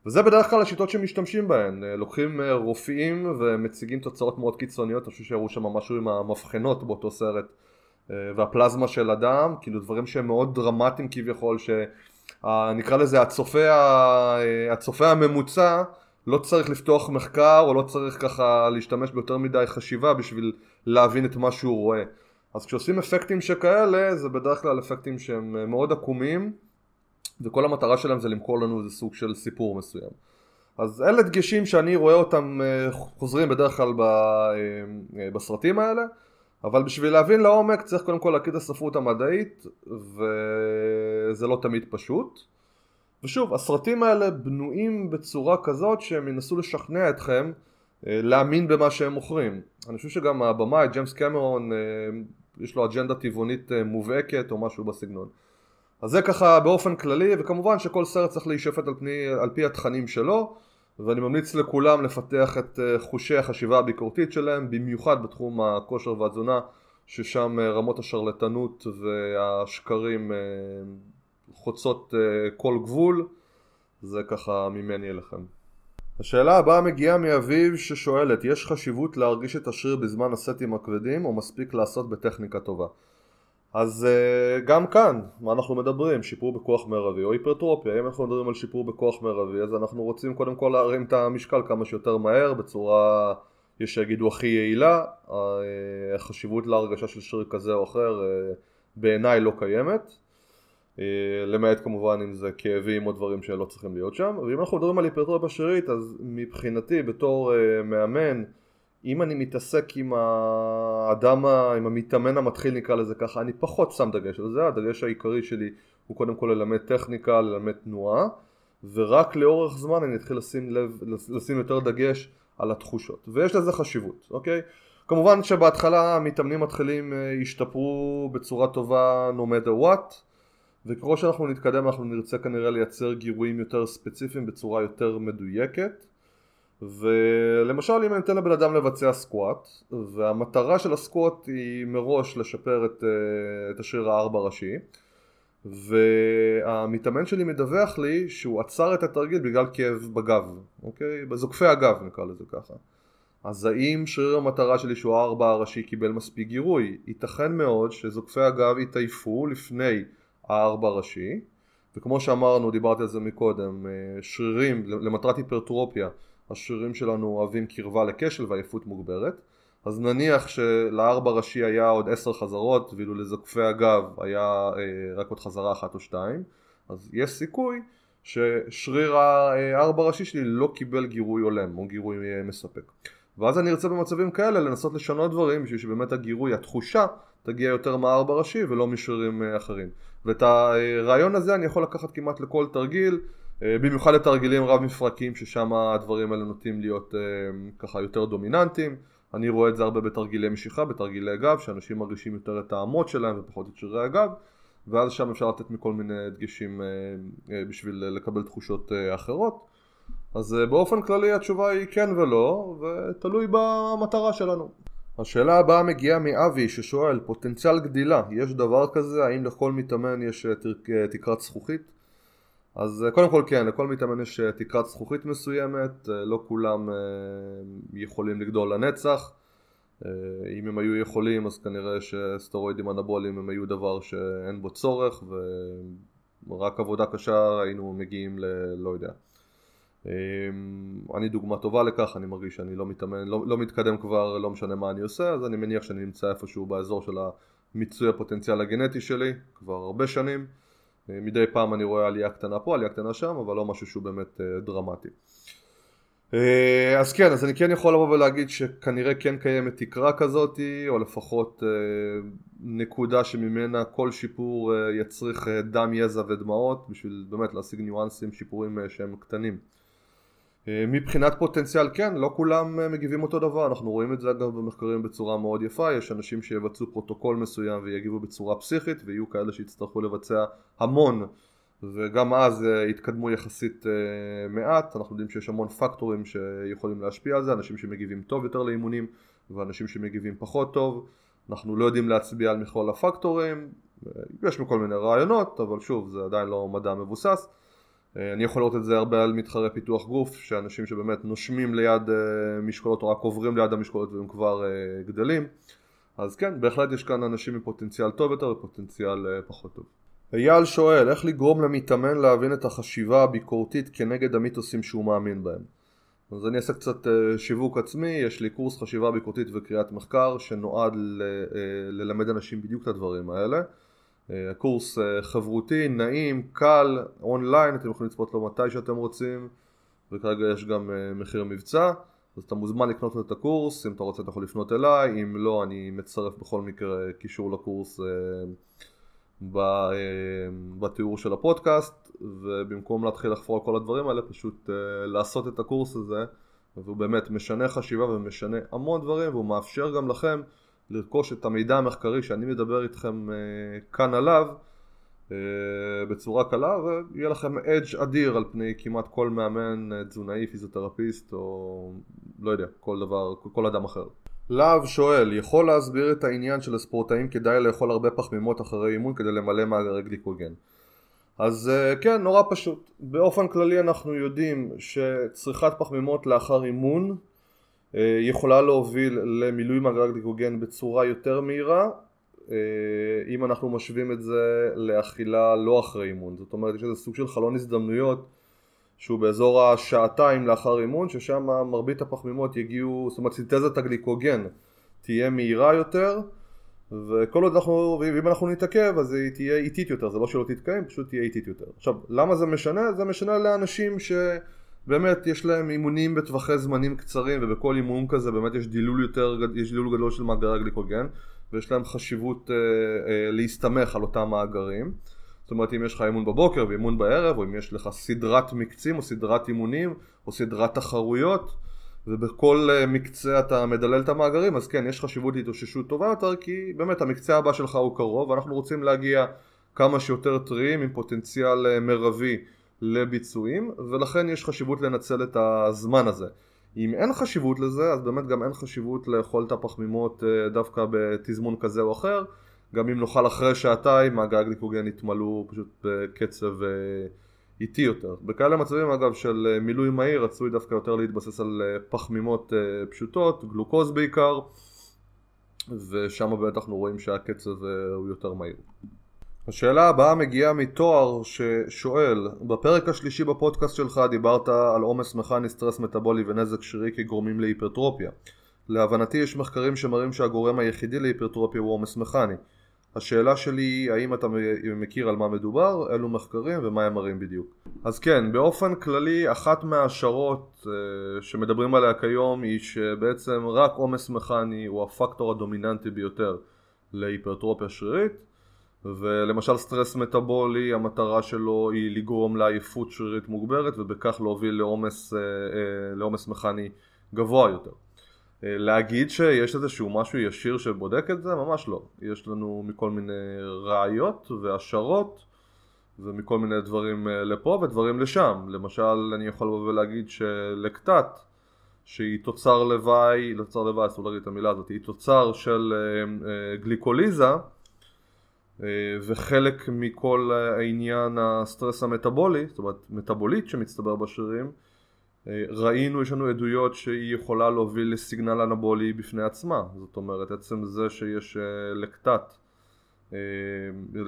וזה בדרך כלל השיטות שמשתמשים בהן, לוקחים אה, רופאים ומציגים תוצאות מאוד קיצוניות, אני חושב שהראו שם משהו עם המבחנות באותו סרט אה, והפלזמה של אדם, כאילו דברים שהם מאוד דרמטיים כביכול, שנקרא לזה הצופה, אה, הצופה הממוצע לא צריך לפתוח מחקר או לא צריך ככה להשתמש ביותר מדי חשיבה בשביל להבין את מה שהוא רואה. אז כשעושים אפקטים שכאלה זה בדרך כלל אפקטים שהם מאוד עקומים וכל המטרה שלהם זה למכור לנו איזה סוג של סיפור מסוים. אז אלה דגשים שאני רואה אותם אה, חוזרים בדרך כלל אה, אה, בסרטים האלה, אבל בשביל להבין לעומק צריך קודם כל להכיר את הספרות המדעית, וזה לא תמיד פשוט. ושוב, הסרטים האלה בנויים בצורה כזאת שהם ינסו לשכנע אתכם להאמין במה שהם מוכרים. אני חושב שגם הבמאי, ג'יימס קמרון, יש לו אג'נדה טבעונית מובהקת או משהו בסגנון. אז זה ככה באופן כללי, וכמובן שכל סרט צריך להישפט על, על פי התכנים שלו, ואני ממליץ לכולם לפתח את אה, חושי החשיבה הביקורתית שלהם, במיוחד בתחום הכושר והתזונה, ששם אה, רמות השרלטנות והשקרים אה, חוצות כל גבול, זה ככה ממני אליכם. השאלה הבאה מגיעה מאביב ששואלת, יש חשיבות להרגיש את השריר בזמן הסטים הכבדים או מספיק לעשות בטכניקה טובה? אז uh, גם כאן, מה אנחנו מדברים? שיפור בכוח מרבי או היפרטרופיה. אם אנחנו מדברים על שיפור בכוח מרבי, אז אנחנו רוצים קודם כל להרים את המשקל כמה שיותר מהר, בצורה, יש שיגידו הכי יעילה. Uh, החשיבות להרגשה של שריר כזה או אחר uh, בעיניי לא קיימת. למעט כמובן אם זה כאבים או דברים שלא צריכים להיות שם. ואם אנחנו מדברים על היפרטרופיה שרירית, אז מבחינתי בתור מאמן, אם אני מתעסק עם האדם, עם המתאמן המתחיל נקרא לזה ככה, אני פחות שם דגש על זה, הדגש העיקרי שלי הוא קודם כל ללמד טכניקה, ללמד תנועה, ורק לאורך זמן אני אתחיל לשים, לב, לשים יותר דגש על התחושות, ויש לזה חשיבות, אוקיי? כמובן שבהתחלה המתאמנים מתחילים אה, ישתפרו בצורה טובה no matter what וככל שאנחנו נתקדם אנחנו נרצה כנראה לייצר גירויים יותר ספציפיים בצורה יותר מדויקת ולמשל אם אני אתן לבן אדם לבצע סקואט והמטרה של הסקואט היא מראש לשפר את, אה, את השריר הארבע ראשי והמתאמן שלי מדווח לי שהוא עצר את התרגיל בגלל כאב בגב, אוקיי? בזוקפי הגב נקרא לזה ככה אז האם שריר המטרה שלי שהוא הארבע הראשי קיבל מספיק גירוי? ייתכן מאוד שזוקפי הגב יתעייפו לפני הארבע ראשי וכמו שאמרנו, דיברתי על זה מקודם, אה, שרירים למטרת היפרטרופיה השרירים שלנו אוהבים קרבה לכשל ועייפות מוגברת. אז נניח שלארבע ראשי היה עוד עשר חזרות ואילו לזוקפי הגב היה אה, רק עוד חזרה אחת או שתיים אז יש סיכוי ששריר הארבע ראשי שלי לא קיבל גירוי הולם או גירוי אה, מספק. ואז אני ארצה במצבים כאלה לנסות לשנות דברים בשביל שבאמת הגירוי, התחושה תגיע יותר מהארבע ראשי ולא משרירים אה, אחרים. ואת הרעיון הזה אני יכול לקחת כמעט לכל תרגיל אה, במיוחד לתרגילים רב מפרקים ששם הדברים האלה נוטים להיות אה, ככה יותר דומיננטיים. אני רואה את זה הרבה בתרגילי משיכה, בתרגילי גב שאנשים מרגישים יותר את האמות שלהם ופחות את שרירי הגב ואז שם אפשר לתת מכל מיני דגשים אה, בשביל לקבל תחושות אחרות. אז באופן כללי התשובה היא כן ולא ותלוי במטרה שלנו. השאלה הבאה מגיעה מאבי ששואל פוטנציאל גדילה יש דבר כזה? האם לכל מתאמן יש תקרת זכוכית אז אה, קודם כל כן, לכל מתאמן יש אה, תקרת זכוכית מסוימת, אה, לא כולם יכולים לגדול לנצח אם הם היו יכולים אז כנראה שסטרואידים אנבוליים הם היו דבר שאין בו צורך רק עבודה קשה היינו מגיעים ל... לא יודע. אמ, אני דוגמה טובה לכך, אני מרגיש שאני לא מתאמן, לא, לא מתקדם כבר, לא משנה מה אני עושה, אז אני מניח שאני נמצא איפשהו באזור של המיצוי הפוטנציאל הגנטי שלי, כבר הרבה שנים. אה, מדי פעם אני רואה עלייה קטנה פה, עלייה קטנה שם, אבל לא משהו שהוא באמת אה, דרמטי. אה, אז כן, אז אני כן יכול לבוא ולהגיד שכנראה כן קיימת תקרה כזאת, או לפחות נקודה שממנה כל שיפור יצריך דם, יזע ודמעות, בשביל באמת להשיג ניואנסים, שיפורים שהם קטנים. אה, מבחינת פוטנציאל כן, לא כולם אה, מגיבים אותו דבר, אנחנו רואים את זה אגב במחקרים בצורה מאוד יפה, יש אנשים שיבצעו פרוטוקול מסוים ויגיבו בצורה פסיכית ויהיו כאלה שיצטרכו לבצע המון. וגם אז אה, יתקדמו יחסית מעט, אנחנו יודעים שיש המון פקטורים שיכולים להשפיע על זה, אנשים שמגיבים טוב יותר לאימונים ואנשים שמגיבים פחות טוב, אנחנו לא יודעים להצביע על מכלול הפקטורים, יש מכל מיני רעיונות, אבל שוב זה עדיין לא מדע מבוסס. אה, אני יכול לראות את זה הרבה על מתחרי פיתוח גוף, שאנשים שבאמת נושמים ליד אה, משקולות או רק עוברים ליד המשקולות והם כבר אה, גדלים. אז כן, בהחלט יש כאן אנשים עם פוטנציאל טוב יותר ופוטנציאל פחות טוב. אייל שואל, איך לגרום למתאמן להבין את החשיבה הביקורתית כנגד המיתוסים שהוא מאמין בהם? אז אני אעשה קצת שיווק עצמי, יש לי קורס חשיבה ביקורתית וקריאת מחקר שנועד ללמד אנשים בדיוק את הדברים האלה. אה, הקורס אה, חברותי, נעים, קל, אונליין, אתם יכולים לצפות לו מתי שאתם רוצים וכרגע יש גם אה, מחיר מבצע אז אתה מוזמן לקנות את הקורס, אם אתה רוצה אתה יכול לפנות אליי, אם לא אני מצרף בכל מקרה קישור לקורס בתיאור של הפודקאסט ובמקום להתחיל לחפור על כל הדברים האלה פשוט לעשות את הקורס הזה והוא באמת משנה חשיבה ומשנה המון דברים והוא מאפשר גם לכם לרכוש את המידע המחקרי שאני מדבר איתכם אה, כאן עליו אה, בצורה קלה ויהיה לכם אדג' אדיר על פני כמעט כל מאמן אה, תזונאי, פיזיותרפיסט או לא יודע, כל דבר, כל אדם אחר. להב שואל, יכול להסביר את העניין של הספורטאים כדאי לאכול הרבה פחמימות אחרי אימון כדי למלא מאגרי גליקוגן? אז כן, נורא פשוט. באופן כללי אנחנו יודעים שצריכת פחמימות לאחר אימון יכולה להוביל למילוי מאגר גליקוגן בצורה יותר מהירה אה, אם אנחנו משווים את זה לאכילה לא אחרי אימון זאת אומרת יש איזה סוג של חלון הזדמנויות שהוא באזור השעתיים לאחר אימון ששם מרבית הפחמימות יגיעו זאת אומרת סינתזת הגליקוגן תהיה מהירה יותר וכל עוד אנחנו, ואם אנחנו נתעכב אז היא תהיה איטית יותר, זה לא שלא תתקיים, פשוט תהיה איטית יותר. עכשיו, למה זה משנה? זה משנה לאנשים ש... באמת יש להם אימונים בטווחי זמנים קצרים ובכל אימון כזה באמת יש דילול יותר, יש דילול גדול של מאגרי הגליקוגן ויש להם חשיבות אה, אה, להסתמך על אותם מאגרים. זאת אומרת אם יש לך אימון בבוקר ואימון בערב או אם יש לך סדרת מקצים או סדרת אימונים או סדרת תחרויות ובכל אה, מקצה אתה מדלל את המאגרים אז כן יש חשיבות להתאוששות טובה יותר כי באמת המקצה הבא שלך הוא קרוב ואנחנו רוצים להגיע כמה שיותר טריים עם פוטנציאל אה, מרבי לביצועים ולכן יש חשיבות לנצל את הזמן הזה. אם אין חשיבות לזה אז באמת גם אין חשיבות לאכול את הפחמימות אה, דווקא בתזמון כזה או אחר גם אם נאכל אחרי שעתיים הגג גליקוגן יתמלאו פשוט בקצב אה, איטי יותר. בכאלה מצבים אגב של אה, מילוי מהיר רצוי דווקא יותר להתבסס על פחמימות פשוטות, גלוקוז בעיקר ושם באמת אנחנו רואים שהקצב הוא יותר מהיר. השאלה הבאה מגיעה מתואר ששואל בפרק השלישי בפודקאסט שלך דיברת על עומס מכני, סטרס מטאבולי ונזק שרירי כגורמים להיפרטרופיה. להבנתי יש מחקרים שמראים שהגורם היחידי להיפרטרופיה הוא עומס מכני. השאלה שלי היא האם אתה מכיר על מה מדובר, אילו מחקרים ומה הם מראים בדיוק. אז כן, באופן כללי אחת מההשערות uh, שמדברים עליה כיום היא שבעצם רק עומס מכני הוא הפקטור הדומיננטי ביותר להיפרטרופיה שרירית ולמשל סטרס מטאבולי המטרה שלו היא לגרום לעייפות שרירית מוגברת ובכך להוביל לעומס, אה, אה, לעומס מכני גבוה יותר. אה, להגיד שיש איזשהו משהו ישיר שבודק את זה? ממש לא. יש לנו מכל מיני ראיות והשערות ומכל מיני דברים לפה ודברים לשם. למשל אני יכול לבוא ולהגיד שלקטט שהיא תוצר לוואי, לא תוצר לוואי, אסור להגיד את המילה הזאת, היא תוצר של גליקוליזה וחלק מכל העניין הסטרס המטאבולי, זאת אומרת מטאבוליט שמצטבר בשרירים, אה, ראינו, יש לנו עדויות שהיא יכולה להוביל לסיגנל אנבולי בפני עצמה, זאת אומרת עצם זה שיש אה, לקטט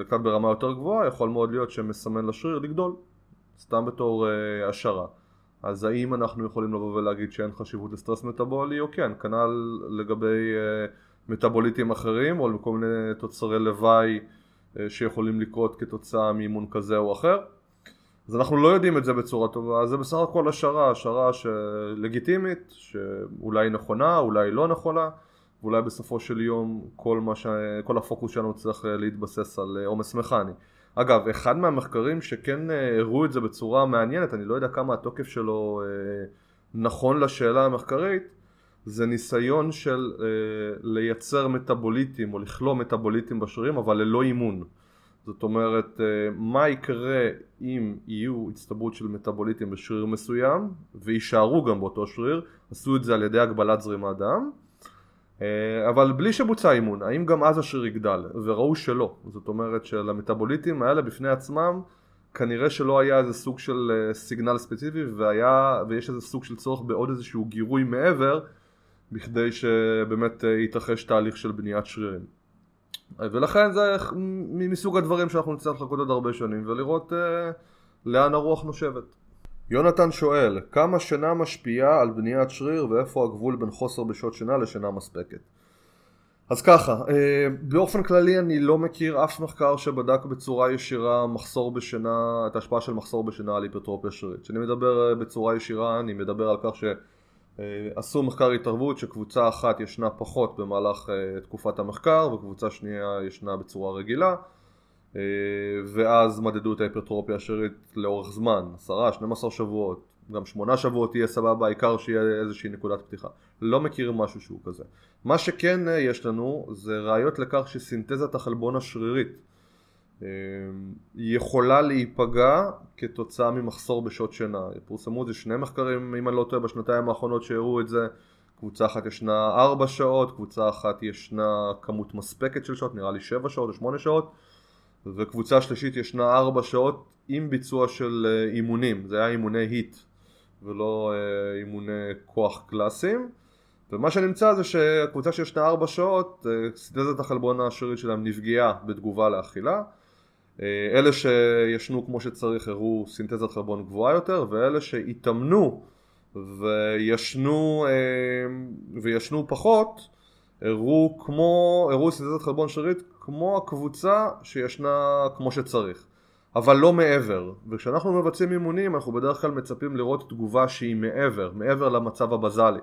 קצת ברמה יותר גבוהה, יכול מאוד להיות שמסמן לשריר לגדול, סתם בתור השערה. אז האם אנחנו יכולים לבוא ולהגיד שאין חשיבות לסטרס מטאבולי או כן, כנ"ל לגבי מטאבוליטים אחרים או לכל מיני תוצרי לוואי שיכולים לקרות כתוצאה מאימון כזה או אחר. אז אנחנו לא יודעים את זה בצורה טובה, זה בסך הכל השערה, השערה לגיטימית, שאולי נכונה, אולי לא נכונה, ואולי בסופו של יום כל, ש... כל הפוקוס שלנו צריך להתבסס על עומס מכני. אגב, אחד מהמחקרים שכן אה, הראו את זה בצורה מעניינת, אני לא יודע כמה התוקף שלו אה, נכון לשאלה המחקרית, זה ניסיון של אה, לייצר מטאבוליטים או לכלוא מטאבוליטים בשרירים אבל ללא אימון. זאת אומרת, מה יקרה אם יהיו הצטברות של מטאבוליטים בשריר מסוים ויישארו גם באותו שריר, עשו את זה על ידי הגבלת זרימת דם אה, אבל בלי שבוצע אימון, האם גם אז השריר יגדל? וראו שלא, זאת אומרת שלמטאבוליטים האלה בפני עצמם כנראה שלא היה איזה סוג של אה, סיגנל ספציפי והיה, ויש איזה סוג של צורך בעוד איזשהו גירוי מעבר בכדי שבאמת אה, יתרחש תהליך של בניית שרירים ולכן זה מסוג הדברים שאנחנו נצטרך לחכות עוד הרבה שנים ולראות אה, לאן הרוח נושבת יונתן שואל, כמה שינה משפיעה על בניית שריר ואיפה הגבול בין חוסר בשעות שינה לשינה מספקת? אז ככה, אה, באופן כללי אני לא מכיר אף מחקר שבדק בצורה ישירה מחסור בשינה, את ההשפעה של מחסור בשינה על היפרטרופיה שרירית. כשאני מדבר אה, בצורה ישירה אני מדבר על כך שעשו מחקר התערבות שקבוצה אחת ישנה פחות במהלך אה, תקופת המחקר וקבוצה שנייה ישנה בצורה רגילה אה, ואז מדדו את ההיפרטרופיה השרירית לאורך זמן, עשרה, 12 שבועות, גם שמונה שבועות תהיה סבבה, העיקר שיהיה איזושהי נקודת פתיחה. לא מכיר משהו שהוא כזה. מה שכן אה, יש לנו זה ראיות לכך שסינתזת החלבון השרירית אה, יכולה להיפגע כתוצאה ממחסור בשעות שינה. פורסמו את זה שני מחקרים, אם אני לא טועה, בשנתיים האחרונות שהראו את זה. קבוצה אחת ישנה 4 שעות, קבוצה אחת ישנה כמות מספקת של שעות, נראה לי 7 שעות או 8 שעות. וקבוצה שלישית ישנה ארבע שעות עם ביצוע של אה, אימונים, זה היה אימוני היט ולא אה, אימוני כוח קלאסיים ומה שנמצא זה שהקבוצה שישנה ארבע שעות, אה, סינתזת החלבון השרירית שלהם נפגעה בתגובה לאכילה אלה שישנו כמו שצריך הראו סינתזת חלבון גבוהה יותר ואלה שהתאמנו וישנו, וישנו פחות הראו כמו, הראו סינתזת חלבון שרירית כמו הקבוצה שישנה כמו שצריך. אבל לא מעבר. וכשאנחנו מבצעים אימונים אנחנו בדרך כלל מצפים לראות תגובה שהיא מעבר, מעבר למצב הבזלי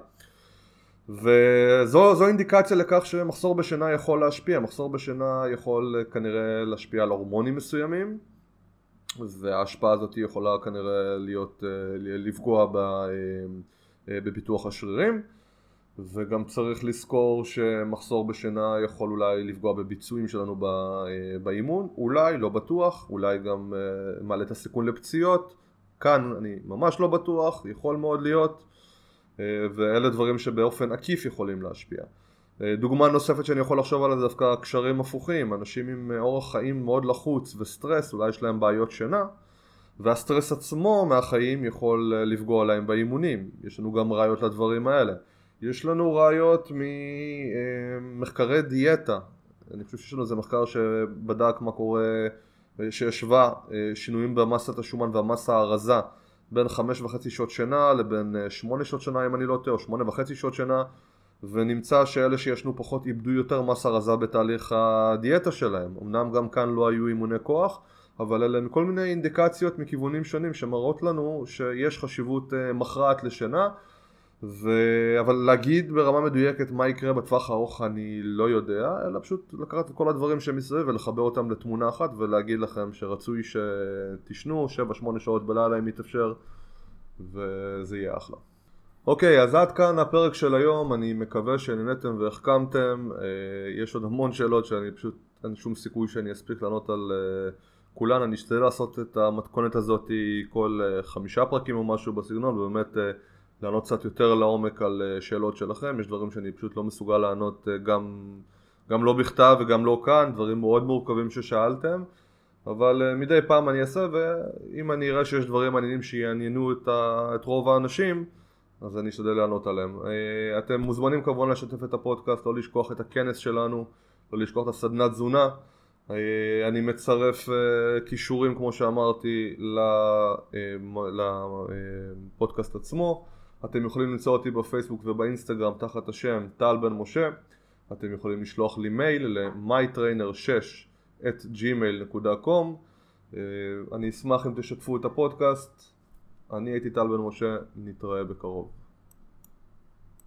וזו אינדיקציה לכך שמחסור בשינה יכול להשפיע, מחסור בשינה יכול כנראה להשפיע על הורמונים מסוימים וההשפעה הזאת יכולה כנראה להיות, אה, לפגוע אה, בפיתוח השרירים. וגם צריך לזכור שמחסור בשינה יכול אולי לפגוע בביצועים שלנו אה, באימון, אולי, לא בטוח, אולי גם אה, מעלה את הסיכון לפציעות, כאן אני ממש לא בטוח, יכול מאוד להיות, אה, ואלה דברים שבאופן עקיף יכולים להשפיע. דוגמה נוספת שאני יכול לחשוב עליה זה דווקא קשרים הפוכים, אנשים עם אורח חיים מאוד לחוץ וסטרס, אולי יש להם בעיות שינה, והסטרס עצמו מהחיים יכול לפגוע להם באימונים, יש לנו גם ראיות לדברים האלה. יש לנו ראיות ממחקרי דיאטה, אני חושב שיש לנו איזה מחקר שבדק מה קורה, אה, שינויים במסת השומן והמסה הרזה בין חמש וחצי שעות שינה לבין אה, שמונה שעות שינה אם אני לא טועה, או שמונה וחצי שעות שינה ונמצא שאלה שישנו פחות איבדו יותר מסה רזה בתהליך הדיאטה שלהם. אמנם גם כאן לא היו אימוני כוח אבל אלה הם כל מיני אינדיקציות מכיוונים שונים שמראות לנו שיש חשיבות אה, מכרעת לשינה ו... אבל להגיד ברמה מדויקת מה יקרה בטווח הארוך אני לא יודע, אלא פשוט לקחת את כל הדברים שמסביב ולחבר אותם לתמונה אחת ולהגיד לכם שרצוי שתשנו 7-8 שעות בלילה אם יתאפשר וזה יהיה אחלה. אוקיי, אז עד כאן הפרק של היום, אני מקווה שנהנתם והחכמתם, אה, יש עוד המון שאלות שאני פשוט, אין שום סיכוי שאני אספיק לענות על אה, כולן, אני אשתדל לעשות את המתכונת הזאת כל אה, חמישה פרקים או משהו בסגנון, ובאמת לענות קצת יותר לעומק על אה, שאלות שלכם, יש דברים שאני פשוט לא מסוגל לענות אה, גם, גם לא בכתב וגם לא כאן, דברים מאוד מורכבים ששאלתם, אבל אה, מדי פעם אני אעשה ואם אני אראה שיש דברים מעניינים שיעניינו את, ה, את רוב האנשים אז אני אשתדל לענות עליהם. אתם מוזמנים כמובן לשתף את הפודקאסט, לא לשכוח את הכנס שלנו, לא לשכוח את הסדנת תזונה. אני מצרף כישורים כמו שאמרתי לפודקאסט עצמו אתם יכולים למצוא אותי בפייסבוק ובאינסטגרם תחת השם טל בן משה. אתם יכולים לשלוח לי מייל ל-mytrainer6 את gmail.com אני אשמח אם תשתפו את הפודקאסט. אני הייתי טל בן משה, נתראה בקרוב